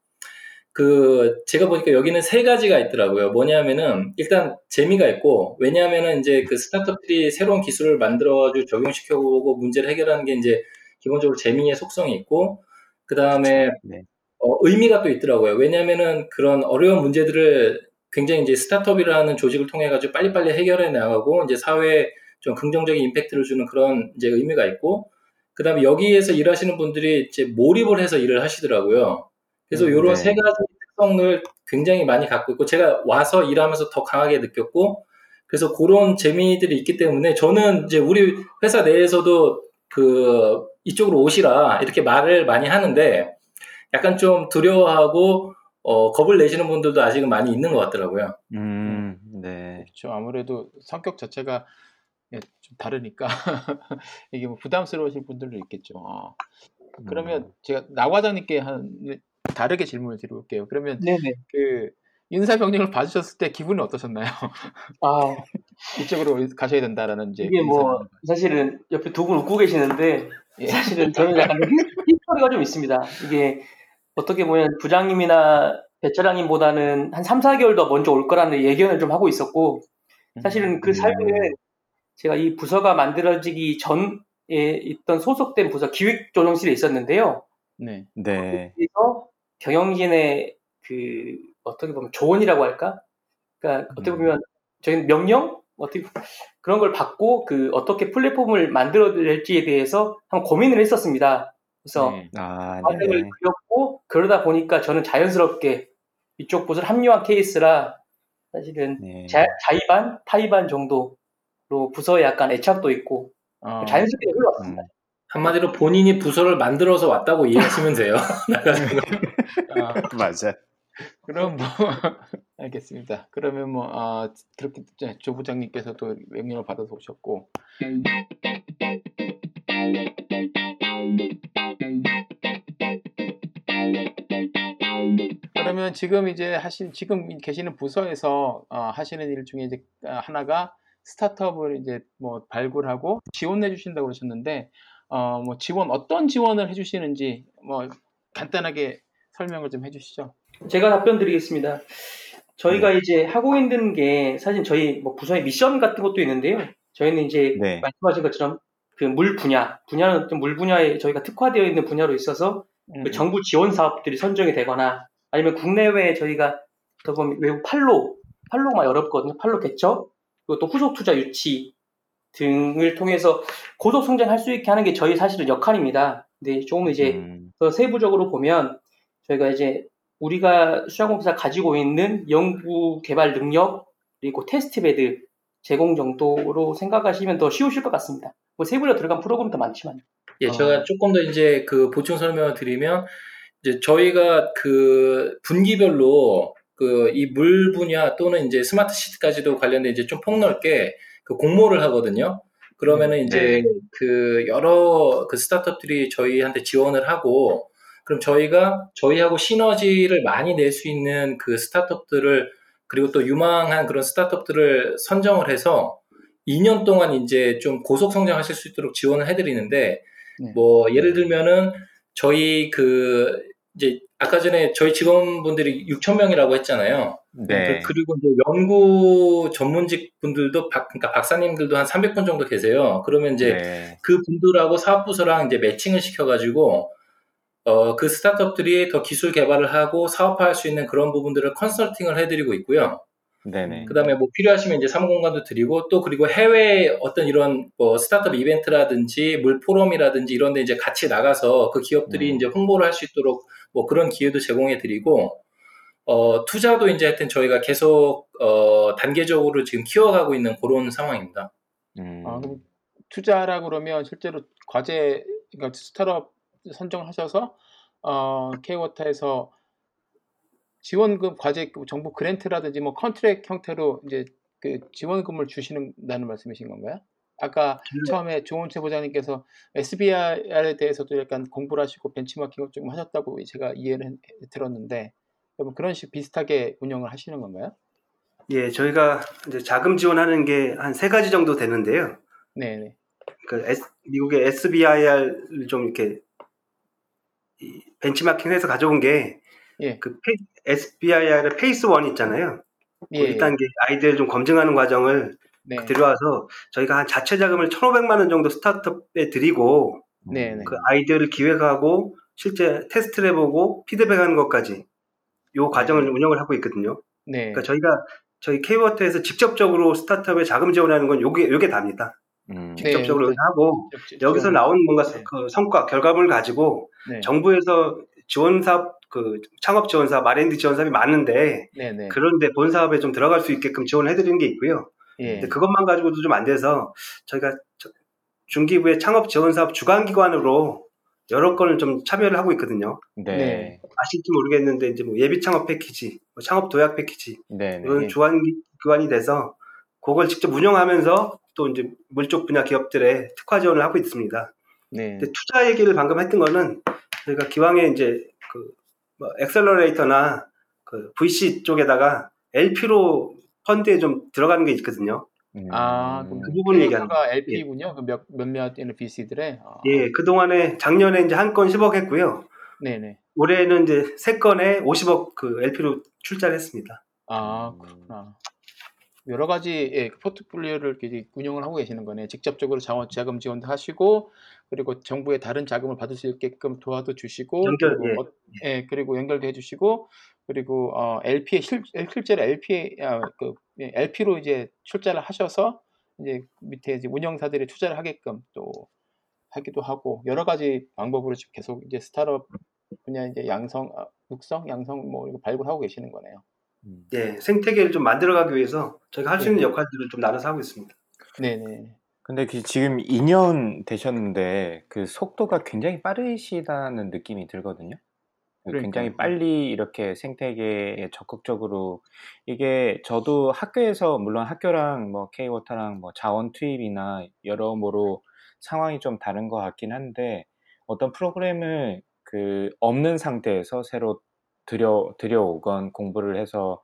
그 제가 보니까 여기는 세 가지가 있더라고요. 뭐냐면은 일단 재미가 있고 왜냐하면은 이제 그 스타트업들이 새로운 기술을 만들어가지고 적용시켜보고 문제를 해결하는 게 이제 기본적으로 재미의 속성이 있고 그 다음에 네. 어, 의미가 또 있더라고요. 왜냐하면은 그런 어려운 문제들을 굉장히 이제 스타트업이라는 조직을 통해 가지고 빨리빨리 해결해 나가고 이제 사회에 좀 긍정적인 임팩트를 주는 그런 이제 의미가 있고 그다음에 여기에서 일하시는 분들이 이제 몰입을 해서 일을 하시더라고요. 그래서 음, 이런 네. 세 가지 특성을 굉장히 많이 갖고 있고 제가 와서 일하면서 더 강하게 느꼈고 그래서 그런 재미들이 있기 때문에 저는 이제 우리 회사 내에서도 그 이쪽으로 오시라 이렇게 말을 많이 하는데 약간 좀 두려워하고 어, 겁을 내시는 분들도 아직은 많이 있는 것 같더라고요. 음, 네. 그렇죠. 아무래도 성격 자체가 예, 좀 다르니까 이게 뭐 부담스러우실 분들도 있겠죠. 어. 그러면 음. 제가 나 과장님께 한 다르게 질문을 드려볼게요. 그러면 네네. 그 인사 병력을 봐주셨을 때 기분이 어떠셨나요? 아, 이쪽으로 가셔야 된다라는 이제 이게 뭐, 사실은 옆에 두 분 웃고 계시는데, 예. 사실은 저는 약간 히스토리가 좀 있습니다. 이게 어떻게 보면 부장님이나 배차장님보다는 한 3, 4개월 더 먼저 올 거라는 예견을 좀 하고 있었고, 사실은 그 음. 사이에 제가 이 부서가 만들어지기 전에 있던 소속된 부서 기획조정실에 있었는데요. 네. 네. 그래서 경영진의 그 어떻게 보면 조언이라고 할까? 그러니까 어떻게 음. 보면 저희는 명령 어떻게 그런 걸 받고 그 어떻게 플랫폼을 만들어낼지에 대해서 한번 고민을 했었습니다. 그래서 네. 아, 과정을 네. 그렸고 그러다 보니까 저는 자연스럽게 이쪽 부서를 합류한 케이스라 사실은 네. 자, 자의반, 타의반 정도 로 부서에 약간 애착도 있고 어, 자연스럽게 흘러왔습니다. 음. 한마디로 본인이 부서를 만들어서 왔다고 이해하시면 돼요. 아, 맞아. 그럼 뭐 알겠습니다. 그러면 뭐 아, 그렇게 이제 조 부장님께서도 명령을 받아서 오셨고 그러면 지금 이제 하신 지금 계시는 부서에서 어, 하시는 일 중에 이제 아, 하나가 스타트업을 이제 뭐 발굴하고 지원해 주신다고 그러셨는데 어, 뭐 지원 어떤 지원을 해 주시는지 뭐 간단하게 설명을 좀 해 주시죠. 제가 답변 드리겠습니다. 저희가 이제 하고 있는 게 사실 저희 뭐 부서의 미션 같은 것도 있는데요. 저희는 이제 네. 말씀하신 것처럼 그 물 분야, 분야는 어떤 물 분야에 저희가 특화되어 있는 분야로 있어서 음, 그 정부 지원 사업들이 선정이 되거나 아니면 국내외에 저희가 더 보면 외국 판로, 판로가 막 어렵거든요. 판로 개척, 그리고 또 후속 투자 유치 등을 통해서 고속 성장할 수 있게 하는 게 저희 사실은 역할입니다. 근데 조금 이제 음, 더 세부적으로 보면 저희가 이제 우리가 수자원공사 가지고 있는 연구 개발 능력 그리고 test bed 제공 정도로 생각하시면 더 쉬우실 것 같습니다. 뭐 세부로 들어간 프로그램 도 많지만 예, 어. 제가 조금 더 이제 그 보충 설명을 드리면 이제 저희가 그 분기별로 그 이 물 분야 또는 이제 스마트 시티까지도 관련된 이제 좀 폭넓게 그 공모를 하거든요. 그러면은 이제 그 여러 그 스타트업들이 저희한테 지원을 하고 그럼 저희가 저희하고 시너지를 많이 낼 수 있는 그 스타트업들을 그리고 또 유망한 그런 스타트업들을 선정을 해서 2년 동안 이제 좀 고속 성장하실 수 있도록 지원을 해드리는데 네. 뭐 예를 들면은 저희 그 이제 아까 전에 저희 직원분들이 6천 명이라고 했잖아요. 네. 그- 그리고 이제 연구 전문직 분들도 박, 그러니까 박사님들도 한 300분 정도 계세요. 그러면 이제 네. 그 분들하고 사업부서랑 이제 매칭을 시켜가지고 어, 그 스타트업들이 더 기술 개발을 하고 사업화할 수 있는 그런 부분들을 컨설팅을 해드리고 있고요. 네네. 그다음에 뭐 필요하시면 이제 사무 공간도 드리고 또 그리고 해외 어떤 이런 뭐 스타트업 이벤트라든지 물 포럼이라든지 이런 데 이제 같이 나가서 그 기업들이 음. 이제 홍보를 할 수 있도록 뭐 그런 기회도 제공해 드리고 어 투자도 이제 하여튼 저희가 계속 어 단계적으로 지금 키워가고 있는 그런 상황입니다. 음, 아, 그럼 투자라 그러면 실제로 과제 그러니까 스타트업 선정을 하셔서 어, K워터에서 지원금 과제 정부 그랜트라든지 뭐 컨트랙 형태로 이제 그 지원금을 주시는다는 말씀이신 건가요? 아까 처음에 조은채 부장님께서 SBI에 대해서도 약간 공부를 하시고 벤치마킹을 좀 하셨다고 제가 이해를 했- 들었는데 그럼 그런 식 비슷하게 운영을 하시는 건가요? 예, 저희가 이제 자금 지원하는 게 한 세 가지 정도 되는데요. 네네. 그 S- 미국의 SBIR을 좀 이렇게 이 벤치마킹해서 가져온 게 예. 그 SBIR의 Phase One 있잖아요. 예. 그 1단계 아이디어를 좀 검증하는 과정을 네. 들어와서 저희가 한 자체 자금을 1,500만 원 정도 스타트업에 드리고 네 네. 그 아이디어를 기획하고 실제 테스트를 해보고 피드백하는 것까지 요 과정을 운영을 하고 있거든요. 네. 그러니까 저희가 저희 K-water에서 직접적으로 스타트업에 자금 지원하는 건 요게 요게 답니다. 음, 네. 직접적으로 하고 직접 여기서. 나온 뭔가 네. 그 성과 결과물을 가지고 네. 정부에서 지원 사업 그 창업 지원 사업, R&D 지원 사업이 많은데 네네. 그런데 본 사업에 좀 들어갈 수 있게끔 지원을 해드리는 게 있고요. 예. 근데 그것만 가지고도 좀 안 돼서 저희가 저- 중기부의 창업 지원 사업 주관 기관으로 여러 건을 좀 참여를 하고 있거든요. 네. 네. 아실지 모르겠는데 이제 뭐 예비 창업 패키지, 뭐 창업 도약 패키지 네. 네. 이런 예. 주관 기- 기관이 돼서 그걸 직접 운영하면서 또 이제 물쪽 분야 기업들의 특화 지원을 하고 있습니다. 네. 근데 투자 얘기를 방금 했던 거는 저희가 기왕에 이제 그 뭐 엑셀러레이터나 그 VC 쪽에다가 LP로 펀드에 좀 들어가는 게 있거든요. 음, 아, 그 부분 얘기하는 가 LP군요. 그 몇, 몇몇 NPC들의. 아, 예, 그동안에 작년에 이제 한 건 10억 했고요. 네네. 올해는 이제 세 건에 50억 그 LP로 출자를 했습니다. 아, 음. 그렇구나. 여러 가지 예, 그 포트폴리오를 운영을 하고 계시는 거네. 직접적으로 자원, 자금 지원도 하시고, 그리고 정부의 다른 자금을 받을 수 있게끔 도와도 주시고, 연결, 그리고, 어- 예, 그리고 연결도 해주시고, 그리고 어, LP에 실, 실제로 LP 아, 그 예, LP로 이제 출자를 하셔서 이제 밑에 이제 운영사들이 투자를 하게끔 또 하기도 하고 여러 가지 방법으로 지금 계속 이제 스타트업 분야 이제 양성, 아, 육성, 양성 뭐 이거 발굴하고 계시는 거네요. 음. 예, 생태계를 좀 만들어가기 위해서 저희가 할 수 있는 네. 역할들을 좀 나눠서 하고 있습니다. 네네. 근데 그 지금 2년 되셨는데 그 속도가 굉장히 빠르시다는 느낌이 들거든요. 굉장히 그러니까요. 빨리 이렇게 생태계에 적극적으로 이게 저도 학교에서 물론 학교랑 뭐 K워터랑 뭐 자원 투입이나 여러모로 상황이 좀 다른 것 같긴 한데 어떤 프로그램을 그 없는 상태에서 새로 들여 들여오건 공부를 해서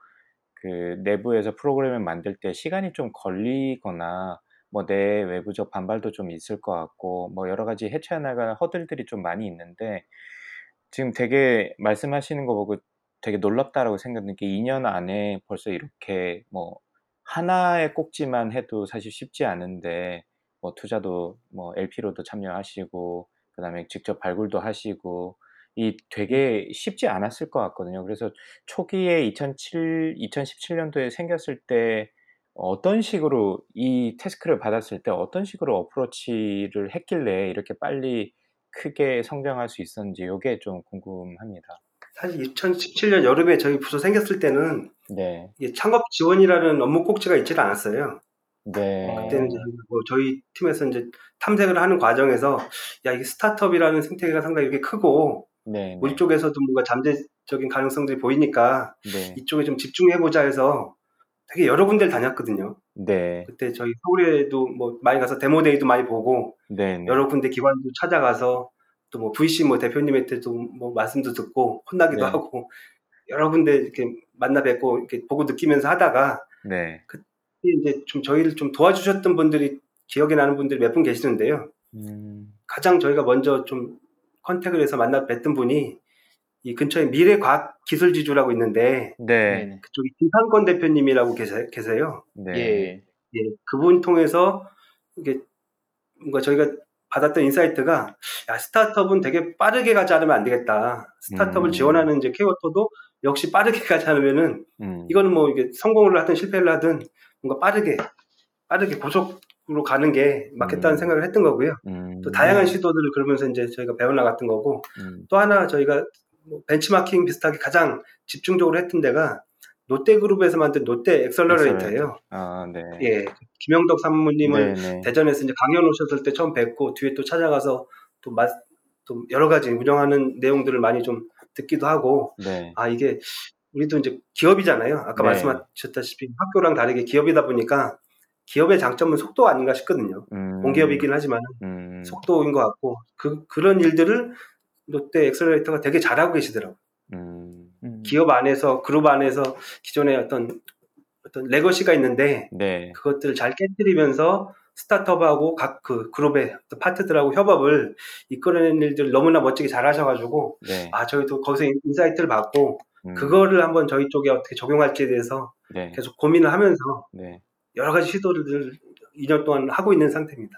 그 내부에서 프로그램을 만들 때 시간이 좀 걸리거나 뭐 내 외부적 반발도 좀 있을 것 같고 뭐 여러 가지 헤쳐야 나갈 허들들이 좀 많이 있는데 지금 되게 말씀하시는 거 보고 되게 놀랍다라고 생각드는 게 2년 안에 벌써 이렇게 뭐 하나의 꼭지만 해도 사실 쉽지 않은데 뭐 투자도 뭐 LP로도 참여하시고 그다음에 직접 발굴도 하시고 이 되게 쉽지 않았을 것 같거든요. 그래서 초기에 2007, 2017년도에 생겼을 때 어떤 식으로 이 태스크를 받았을 때 어떤 식으로 어프로치를 했길래 이렇게 빨리 크게 성장할 수 있었는지 이게 좀 궁금합니다. 사실 2017년 여름에 저희 부서 생겼을 때는 네, 이게 창업 지원이라는 업무 꼭지가 있지는 않았어요. 네, 그때는 이제 뭐 저희 팀에서 이제 탐색을 하는 과정에서 야 이게 스타트업이라는 생태계가 상당히 이렇게 크고 네, 우리 쪽에서도 뭔가 잠재적인 가능성들이 보이니까 네, 이쪽에 좀 집중해 보자 해서 되게 여러 군데를 다녔거든요. 네, 그때 저희 서울에도 뭐 많이 가서 데모데이도 많이 보고 네, 네, 여러 군데 기관도 찾아가서 또 뭐 VC 뭐 대표님한테도 뭐 말씀도 듣고 혼나기도 네. 하고 여러 군데 이렇게 만나 뵙고 이렇게 보고 느끼면서 하다가 네, 이제 좀 저희를 좀 도와주셨던 분들이 기억에 나는 분들이 몇 분 계시는데요. 음, 가장 저희가 먼저 좀 contact을 해서 만나 뵀던 분이 이 근처에 미래과학기술지주라고 있는데 네. 그쪽에 김상권 대표님이라고 계세, 계세 요. 네, 예. 예, 그분 통해서 이게 뭔가 저희가 받았던 insight가 야 스타트업은 되게 빠르게 가지 않으면 안 되겠다. 스타트업을 음. 지원하는 이제 케이워터도 역시 빠르게 가지 않으면은 음, 이거는 뭐 이게 성공을 하든 실패를 하든 뭔가 빠르게 빠르게 고속으로 가는 게 맞겠다는 음. 생각을 했던 거고요. 음, 또 다양한 시도들을 그러면서 이제 저희가 배워나갔던 거고 음, 또 하나 저희가 뭐 벤치마킹 비슷하게 가장 집중적으로 했던 데가 롯데그룹에서 만든 롯데 엑셀러레이터예요. 아, 네, 예, 김영덕 사모님을 네, 네, 대전에서 이제 강연 오셨을 때 처음 뵙고 뒤에 또 찾아가서 또, 마, 또 여러 가지 운영하는 내용들을 많이 좀 듣기도 하고 네, 아 이게 우리도 이제 기업이잖아요. 아까 네. 말씀하셨다시피 학교랑 다르게 기업이다 보니까 기업의 장점은 속도 아닌가 싶거든요. 음, 공기업이긴 하지만 음, 속도인 것 같고 그 그런 일들을 롯데 Accelerator가 되게 잘하고 계시더라고요. 음, 음. 기업 안에서 그룹 안에서 기존의 어떤 어떤 레거시가 있는데 네, 그것들을 잘 깨뜨리면서 스타트업하고 각 그 그룹의 파트들하고 협업을 이끌어내는 일들 너무나 멋지게 잘 하셔가지고 네, 아 저희도 거기서 in- insight를 받고 음, 그거를 한번 저희 쪽에 어떻게 적용할지에 대해서 네, 계속 고민을 하면서 네. 여러 가지 시도를 2년 동안 하고 있는 상태입니다.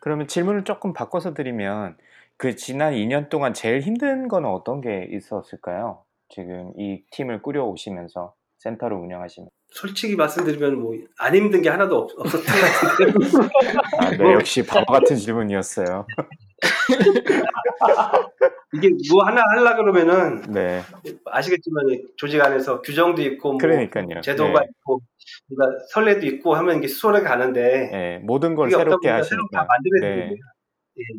그러면 질문을 조금 바꿔서 드리면 그 지난 2년 동안 제일 힘든 건 어떤 게 있었을까요? 지금 이 팀을 꾸려 오시면서 센터를 운영하시면 솔직히 말씀드리면 뭐 안 힘든 게 하나도 없, 었던 것 같은데요. 아, 네, 역시 바보 같은 질문이었어요. 이게 뭐 하나 하려 그러면은 네, 아시겠지만 이 조직 안에서 규정도 있고 뭐 그러니까요. 제도가 네, 있고 뭔가 선례도 있고 하면 이게 수월하게 가는데 네, 모든 걸 새롭게. 만들어야 네, 되는데 예. 다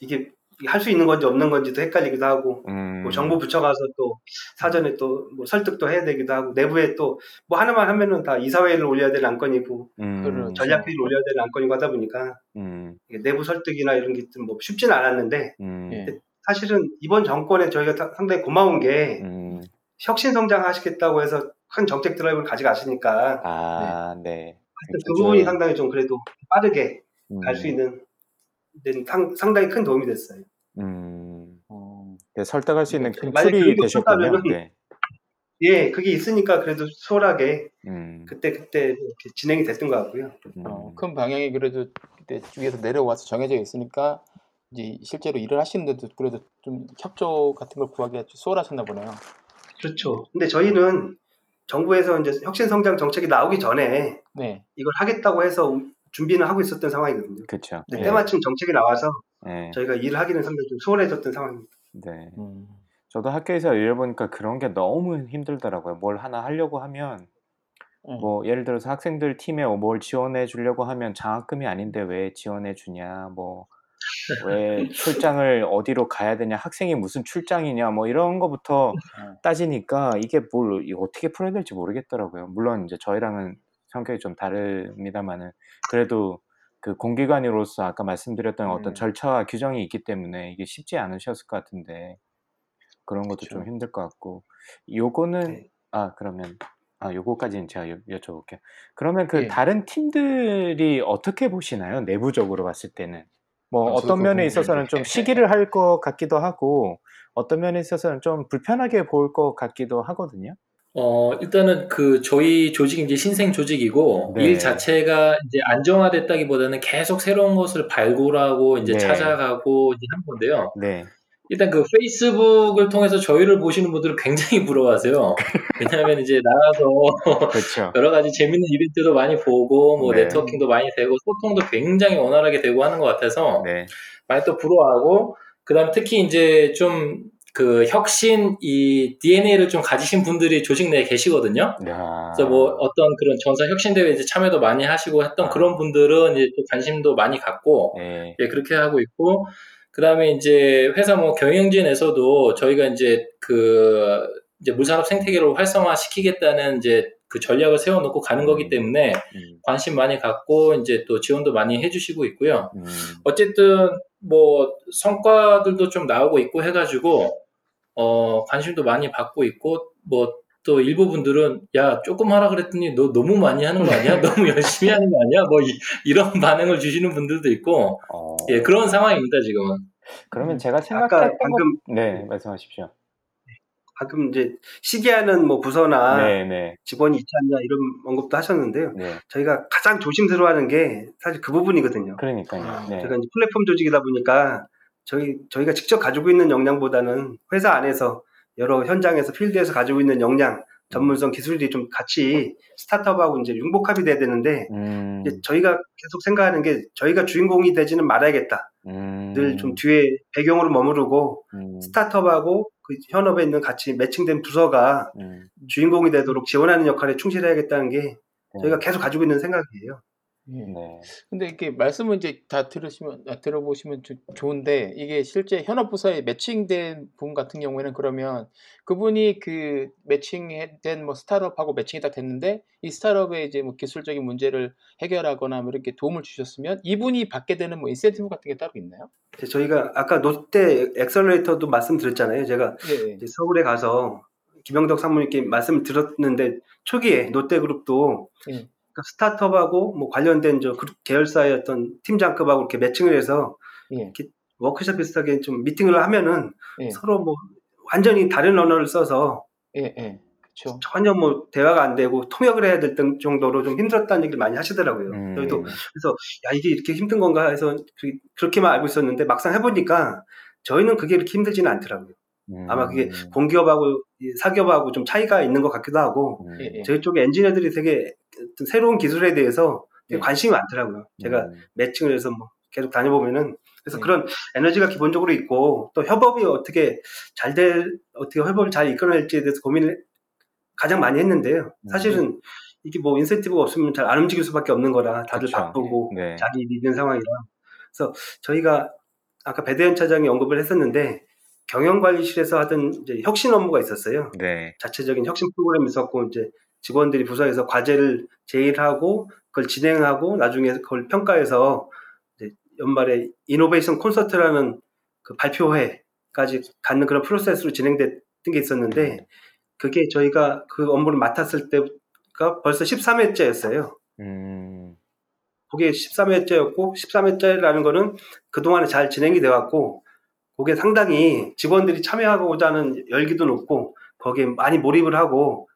이게 할 수 있는 건지 없는 건지도 헷갈리기도 하고 음, 뭐 정부 부처 가서 또 사전에 또 뭐 설득도 해야 되기도 하고 내부에 또 뭐 하나만 하면은 다 이사회를 올려야 되는 안건이고 음, 그렇죠. 전략회의를 올려야 되는 안건이고 하다 보니까 음, 이게 내부 설득이나 이런 게 좀 뭐 쉽지는 않았는데 음, 예. 사실은 이번 정권에 저희가 사- 상당히 고마운 게 음, 혁신 성장하시겠다고 해서 큰 정책 드라이브를 가져가시니까 아, 네. 하여튼 그. 부분이 상당히 좀 그래도 빠르게 갈수 음, 있는 상, 상당히 큰 도움이 됐어요. 음, 어, 네, 설득할 수 있는 큰 만약에 tool이 되셨군요. 네, 예, 그게 있으니까 그래도 수월하게 음, 그때 그때 이렇게 진행이 됐던 것 같고요. 어, 음, 큰 방향이 그래도 그때 위에서 내려와서 정해져 있으니까 이제 실제로 일을 하시는데도 그래도 좀 협조 같은 걸 구하기가 좀 수월하셨나 보네요. 그렇죠. 근데 저희는 정부에서 이제 혁신 성장 정책이 나오기 전에 네. 이걸 하겠다고 해서 준비는 하고 있었던 상황이거든요. 근데 네. 때마침 정책이 나와서 네, 저희가 일을 하기는 상당히 좀 수월해졌던 상황입니다. 네. 음. 저도 학교에서 일해보니까 그런 게 너무 힘들더라고요. 뭘 하나 하려고 하면, 음. 뭐, 예를 들어서 학생들 팀에 뭘 지원해 주려고 하면 장학금이 아닌데 왜 지원해 주냐, 뭐, 왜 출장을 어디로 가야 되냐, 학생이 무슨 출장이냐, 뭐 이런 거부터 따지니까 이게 뭘 이거 어떻게 풀어야 될지 모르겠더라고요. 물론 이제 저희랑은 성격이 좀 다릅니다만은 그래도 그 공기관으로서 아까 말씀드렸던 어떤 음. 절차와 규정이 있기 때문에 이게 쉽지 않으셨을 것 같은데 그런 것도 좀 그쵸. 힘들 것 같고 요거는 네. 아 그러면 아 요거까지는 제가 여, 여쭤볼게요. 그러면 그 예. 다른 팀들이 어떻게 보시나요? 내부적으로 봤을 때는 뭐 아, 어떤 면에 있어서는 좀. 시기를 할 것 같기도 하고 어떤 면에 있어서는 좀 불편하게 볼것 같기도 하거든요. 어, 일단은 그 저희 조직이 이제 신생 조직이고 네. 일 자체가 이제 안정화됐다기보다는 계속 새로운 것을 발굴하고 이제 네. 찾아가고 이제 한 건데요. 네. 일단 그 페이스북을 통해서 저희를 보시는 분들은 굉장히 부러워하세요. 왜냐하면 이제 나가서 그렇죠. 여러 가지 재밌는 이벤트도 많이 보고 뭐 네. 네트워킹도 많이 되고 소통도 굉장히 원활하게 되고 하는 것 같아서 네. 많이 또 부러워하고 그다음 특히 이제 좀 그 혁신 이 DNA를 좀 가지신 분들이 조직 내에 계시거든요. 야. 그래서 뭐 어떤 그런 전사 혁신 대회 이제 참여도 많이 하시고 했던 아. 그런 분들은 이제 또 관심도 많이 갖고 네. 예, 그렇게 하고 있고 그다음에 이제 회사 뭐 경영진에서도 저희가 이제 그 이제 물산업 생태계를 활성화 시키겠다는 이제 그 전략을 세워놓고 가는 거기 때문에 음, 관심 많이 갖고 이제 또 지원도 많이 해주시고 있고요. 음, 어쨌든 뭐 성과들도 좀 나오고 있고 해가지고 어 관심도 많이 받고 있고 뭐 또 일부 분들은 야 조금 하라 그랬더니 너 너무 많이 하는 거 아니야? 너무 열심히 하는 거 아니야? 뭐 이, 런 반응을 주시는 분들도 있고 어, 예 그런 상황입니다 지금은. 그러면 제가 생각했던 방금 것, 네, 말씀하십시오. 방금 이제 시기하는 뭐 부서나 네, 네, 직원이 있지 않냐 이런 언급도 하셨는데요. 네. 저희가 가장 조심스러워하는 게 사실 그 부분이거든요. 그러니까요. 네. 저희가 이제 플랫폼 조직이다 보니까 저희 저희가 직접 가지고 있는 역량보다는 회사 안에서 여러 현장에서 필드에서 가지고 있는 역량, 전문성, 기술들이 좀 같이 스타트업하고 이제 융복합이 돼야 되는데 음, 저희가 계속 생각하는 게 저희가 주인공이 되지는 말아야겠다. 음, 늘좀 뒤에 배경으로 머무르고 음, 스타트업하고 그 현업에 있는 같이 매칭된 부서가 음, 주인공이 되도록 지원하는 역할에 충실해야겠다는 게 네. 저희가 계속 가지고 있는 생각이에요. 예. 네. 근데 이렇게 말씀을 이제 다 들으시면 아, 들어보시면 조- 좋은데 이게 실제 현업부서에 matching된 분 같은 경우에는 그러면 그분이 그 matching된 뭐 스타트업하고 matching이 다 됐는데 이 스타트업의 이제 뭐 기술적인 문제를 해결하거나 뭐 이렇게 도움을 주셨으면 이분이 받게 되는 뭐 인센티브 같은 게 따로 있나요? 저희가 아까 롯데 Accelerator도 말씀드렸잖아요. 제가 예. 예. 서울에 가서 김영덕 사무님께 말씀을 들었는데 초기에 롯데그룹도 예. 그 스타트업하고 뭐 관련된 저 계열사의 어떤 팀장급하고 이렇게 매칭을 해서 예. 워크숍 비슷하게 좀 미팅을 하면은 예. 서로 뭐 완전히 다른 언어를 써서 예. 예. 전혀 뭐 대화가 안 되고 통역을 해야 될 정도로 좀 힘들었다는 얘기를 많이 하시더라고요. 음, 저희도 그래서 야 이게 이렇게 힘든 건가 해서 그- 그렇게만 알고 있었는데 막상 해보니까 저희는 그게 이렇게 힘들지는 않더라고요. 음, 아마 그게 공기업하고 이 사기업하고 좀 차이가 있는 것 같기도 하고 음, 예. 예. 저희 쪽에 엔지니어들이 되게 어떤 새로운 기술에 대해서 되게 네. 관심이 많더라고요. 제가 음, 매칭을 해서 뭐 계속 다녀보면은 그래서 네. 그런 에너지가 기본적으로 있고 또 협업이 어떻게 잘 될 어떻게 협업을 잘 이끌어낼지에 대해서 고민을 가장 많이 했는데요. 사실은 이게 뭐 인센티브가 없으면 잘 안 움직일 수밖에 없는 거라 다들 그쵸. 바쁘고 네. 자기 일이 있는 상황이라 그래서 저희가 아까 배대현 차장이 언급을 했었는데 경영관리실에서 하던 이제 혁신 업무가 있었어요. 네. 자체적인 혁신 프로그램이 있었고 이제 직원들이 부서에서 과제를 제일하고 그걸 진행하고 나중에 그걸 평가해서 연말에 이노베이션 콘서트라는 그 발표회까지 갖는 그런 프로세스로 진행됐던 게 있었는데 그게 저희가 그 업무를 맡았을 때가 벌써 13회째였어요. 음, 그게 13회째였고 13회째라는 거는 그동안에 잘 진행이 돼 왔고 그게 상당히 직원들이 참여하고자 하는 열기도 높고 거기에 많이 몰입을 하고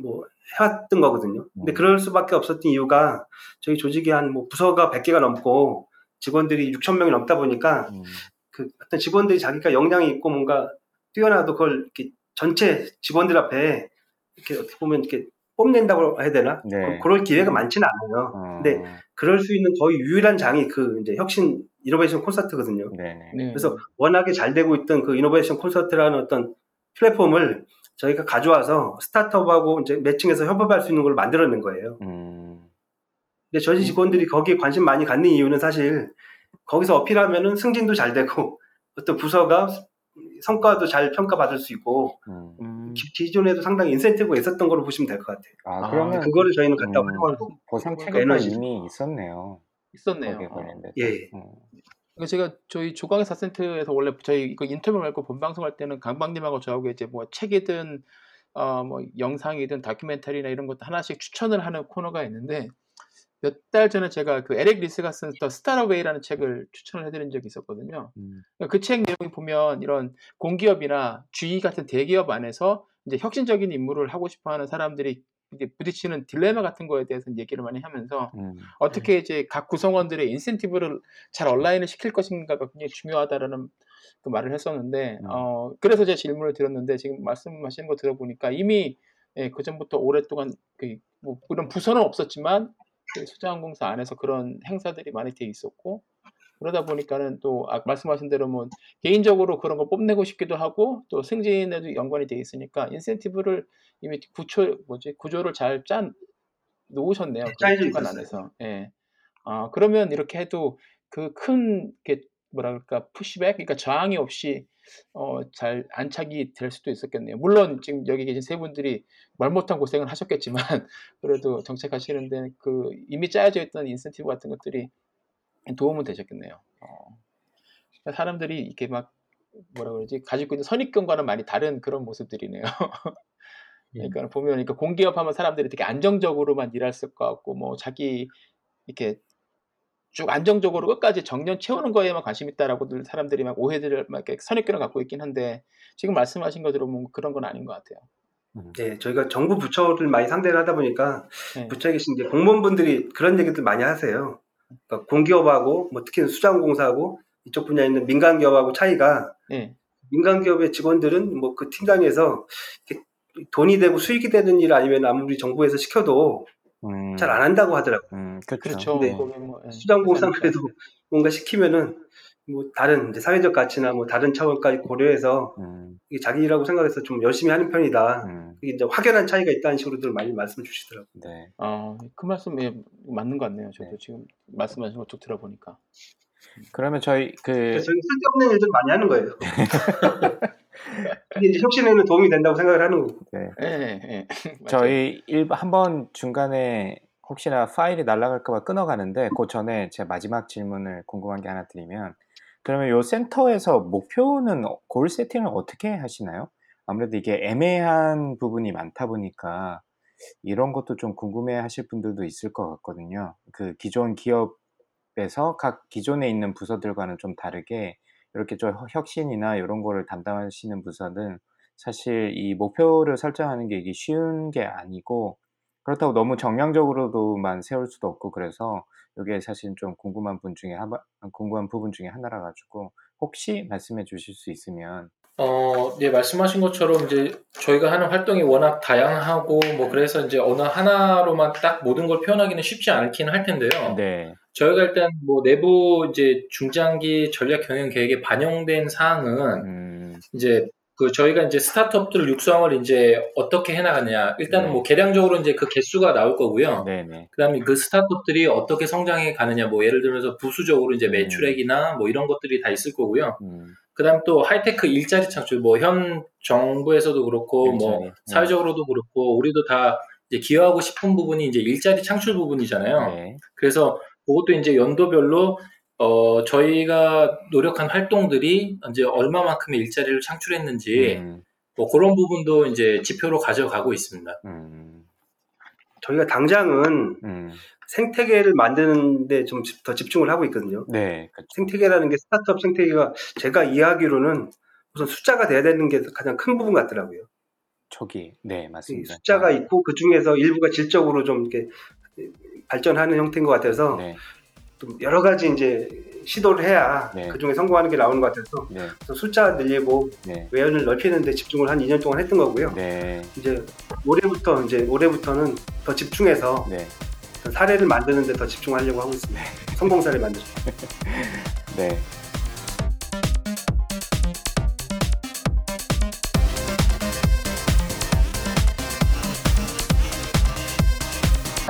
뭐 해왔던 거거든요. 근데 음. 그럴 수밖에 없었던 이유가 저희 조직이 한 뭐 부서가 100개가 넘고 직원들이 6천 명이 넘다 보니까 음, 그 어떤 직원들이 자기가 역량이 있고 뭔가 뛰어나도 그걸 이렇게 전체 직원들 앞에 이렇게 어떻게 보면 이렇게 뽐낸다고 해야 되나? 네. 그, 럴 기회가 많지는 않아요. 어, 근데 그럴 수 있는 거의 유일한 장이 그 이제 혁신 이노베이션 콘서트거든요. 네네. 네. 그래서 워낙에 잘 되고 있던 그 이노베이션 콘서트라는 어떤 플랫폼을 저희가 가져와서 스타트업하고 이제 매칭해서 협업할 수 있는 걸 만들어낸 거예요. 음, 근데 저희 직원들이 거기에 관심 많이 갖는 이유는 사실 거기서 어필하면은 승진도 잘 되고 어떤 부서가 성과도 잘 평가받을 수 있고 음. 음, 기- 기존에도 상당히 인센티브가 있었던 걸로 보시면 될 것 같아요. 아, 아, 그러면 그거를 저희는 갖다 음, 활용하고 보상 그 체계가 에너지. 이미 있었네요. 있었네요. 어. 관련돼서. 예. 음. 제가 저희 조광의 4센트에서 원래 저희 이거 인터뷰 말고 본방송 할 때는 강박님하고 저하고 이제 뭐 책이든 어 뭐 영상이든 다큐멘터리나 이런 것도 하나씩 추천을 하는 코너가 있는데 몇 달 전에 제가 그 에릭 리스가 쓴 The Startup Way라는 책을 추천을 해드린 적이 있었거든요. 음. 그책 내용이 보면 이런 공기업이나 GE 같은 대기업 안에서 이제 혁신적인 임무를 하고 싶어하는 사람들이 부딪히는 딜레마 같은 거에 대해서 얘기를 많이 하면서 음. 어떻게 이제 각 구성원들의 인센티브를 잘 온라인을 시킬 것인가가 굉장히 중요하다라는 그 말을 했었는데 음. 어 그래서 제가 질문을 드렸는데 지금 말씀하시는 거 들어보니까 이미 예, 그 전부터 오랫동안 그 뭐 그런 부서는 없었지만 그 수자항공사 안에서 그런 행사들이 많이 돼 있었고 그러다 보니까는 또 아, 말씀하신 대로 뭐 개인적으로 그런 걸 뽐내고 싶기도 하고 또 승진에도 연관이 돼 있으니까 인센티브를 이미 구조 뭐지 구조를 잘 짠 놓으셨네요. 그 있었어요. 안에서. 예. 아 그러면 이렇게 해도 그큰게 뭐라 그럴까 푸시백 그러니까 저항이 없이 어 잘 안착이 될 수도 있었겠네요. 물론 지금 여기 계신 세 분들이 말 못한 고생을 하셨겠지만 그래도 정책하시는데 그 이미 짜여져 있던 인센티브 같은 것들이 도움은 되셨겠네요. 어. 그러니까 사람들이 이렇게 막 뭐라 그러지 가지고 있는 선입견과는 많이 다른 그런 모습들이네요. 그러니까 보면 그러니까 공기업 하면 사람들이 되게 안정적으로만 일할 것 같고 뭐 자기 이렇게 쭉 안정적으로 끝까지 정년 채우는 거에만 관심 있다라고 들 사람들이 막 오해들을 막 이렇게 선입견을 갖고 있긴 한데 지금 말씀하신 거 들어보면 그런 건 아닌 것 같아요. 네, 저희가 정부 부처를 많이 상대를 하다 보니까 네. 부처에 계신 이제 공무원분들이 그런 얘기들 많이 하세요. 그러니까 공기업하고 뭐 특히 수자항공사하고 이쪽 분야에 있는 민간 기업하고 차이가 예. 민간 기업의 직원들은 뭐 그 팀장에서 돈이 되고 수익이 되는 일 아니면 아무리 정부에서 시켜도 음. 잘안 한다고 하더라고요. 음, 그렇죠. 그렇죠. 네. 뭐, 예. 그러니까. 그래도 뭔가 시키면은 뭐 다른 이제 사회적 가치나 뭐 다른 차원까지 고려해서 음, 이게 자기 일하고 생각해서 좀 열심히 하는 편이다. 음, 이게 이제 확연한 차이가 있다는 식으로들 많이 말씀 주시더라고요. 네. 아, 그 말씀 예, 맞는 것 같네요. 저도 네. 지금 말씀하신 거쭉 들어보니까. 그러면 저희 그 그래서 저희 쓸데없는 일들 많이 하는 거예요. 이게 이제 혁신에는 도움이 된다고 생각을 하는 거고. 네. 예, 예. 맞아요. 저희 일 한번 중간에 혹시나 파일이 날아갈까봐 끊어가는데 그 전에 제 마지막 질문을 궁금한 게 하나 드리면 그러면 요 센터에서 목표는 어- 골 세팅을 어떻게 하시나요? 아무래도 이게 애매한 부분이 많다 보니까 이런 것도 좀 궁금해 하실 분들도 있을 것 같거든요. 그 기존 기업에서 각 기존에 있는 부서들과는 좀 다르게 이렇게 좀 혁신이나 이런 거를 담당하시는 부서는 사실 이 목표를 설정하는 게 이게 쉬운 게 아니고 그렇다고 너무 정량적으로도만 세울 수도 없고 그래서 이게 사실 좀 궁금한 분 중에 한 궁금한 부분 중에 하나라 가지고 혹시 말씀해 주실 수 있으면 어, 예, 말씀하신 것처럼 이제 저희가 하는 활동이 워낙 다양하고 뭐 그래서 이제 어느 하나로만 딱 모든 걸 표현하기는 쉽지 않긴 할 텐데요. 네, 저희가 일단 뭐 내부 이제 중장기 전략 경영 계획에 반영된 사항은 음, 이제 그 저희가 이제 스타트업들 육성을 이제 어떻게 해나가느냐. 일단은 네. 뭐 계량적으로 이제 그 개수가 나올 거고요. 네, 네, 그다음에 그 스타트업들이 어떻게 성장해 가느냐. 뭐 예를 들면서 부수적으로 이제 음. 매출액이나 뭐 이런 것들이 다 있을 거고요. 음, 그다음 또 하이테크 일자리 창출. 뭐 현 정부에서도 그렇고 뭐 일자리, 네. 사회적으로도 그렇고 우리도 다 이제 기여하고 싶은 부분이 이제 일자리 창출 부분이잖아요. 네, 그래서 그것도 이제 연도별로 어 저희가 노력한 활동들이 이제 얼마만큼의 일자리를 창출했는지 음, 뭐 그런 부분도 이제 지표로 가져가고 있습니다. 음, 저희가 당장은 음, 생태계를 만드는데 좀 더 집중을 하고 있거든요. 네, 그렇죠. 생태계라는 게 스타트업 생태계가 제가 이해하기로는 우선 숫자가 돼야 되는 게 가장 큰 부분 같더라고요. 초기, 네, 이 맞습니다. 숫자가 있고 그 중에서 일부가 질적으로 좀 이렇게 발전하는 형태인 것 같아서 네, 좀 여러 가지 이제 시도를 해야 네. 그 중에 성공하는 게 나오는 것 같아서 네, 그래서 숫자 늘리고 네, 외연을 넓히는 데 집중을 한 2년 동안 했던 거고요. 네, 이제 올해부터 이제 올해부터는 더 집중해서 네, 사례를 만드는 데 더 집중하려고 하고 있습니다. 성공 사례 만들고. 네.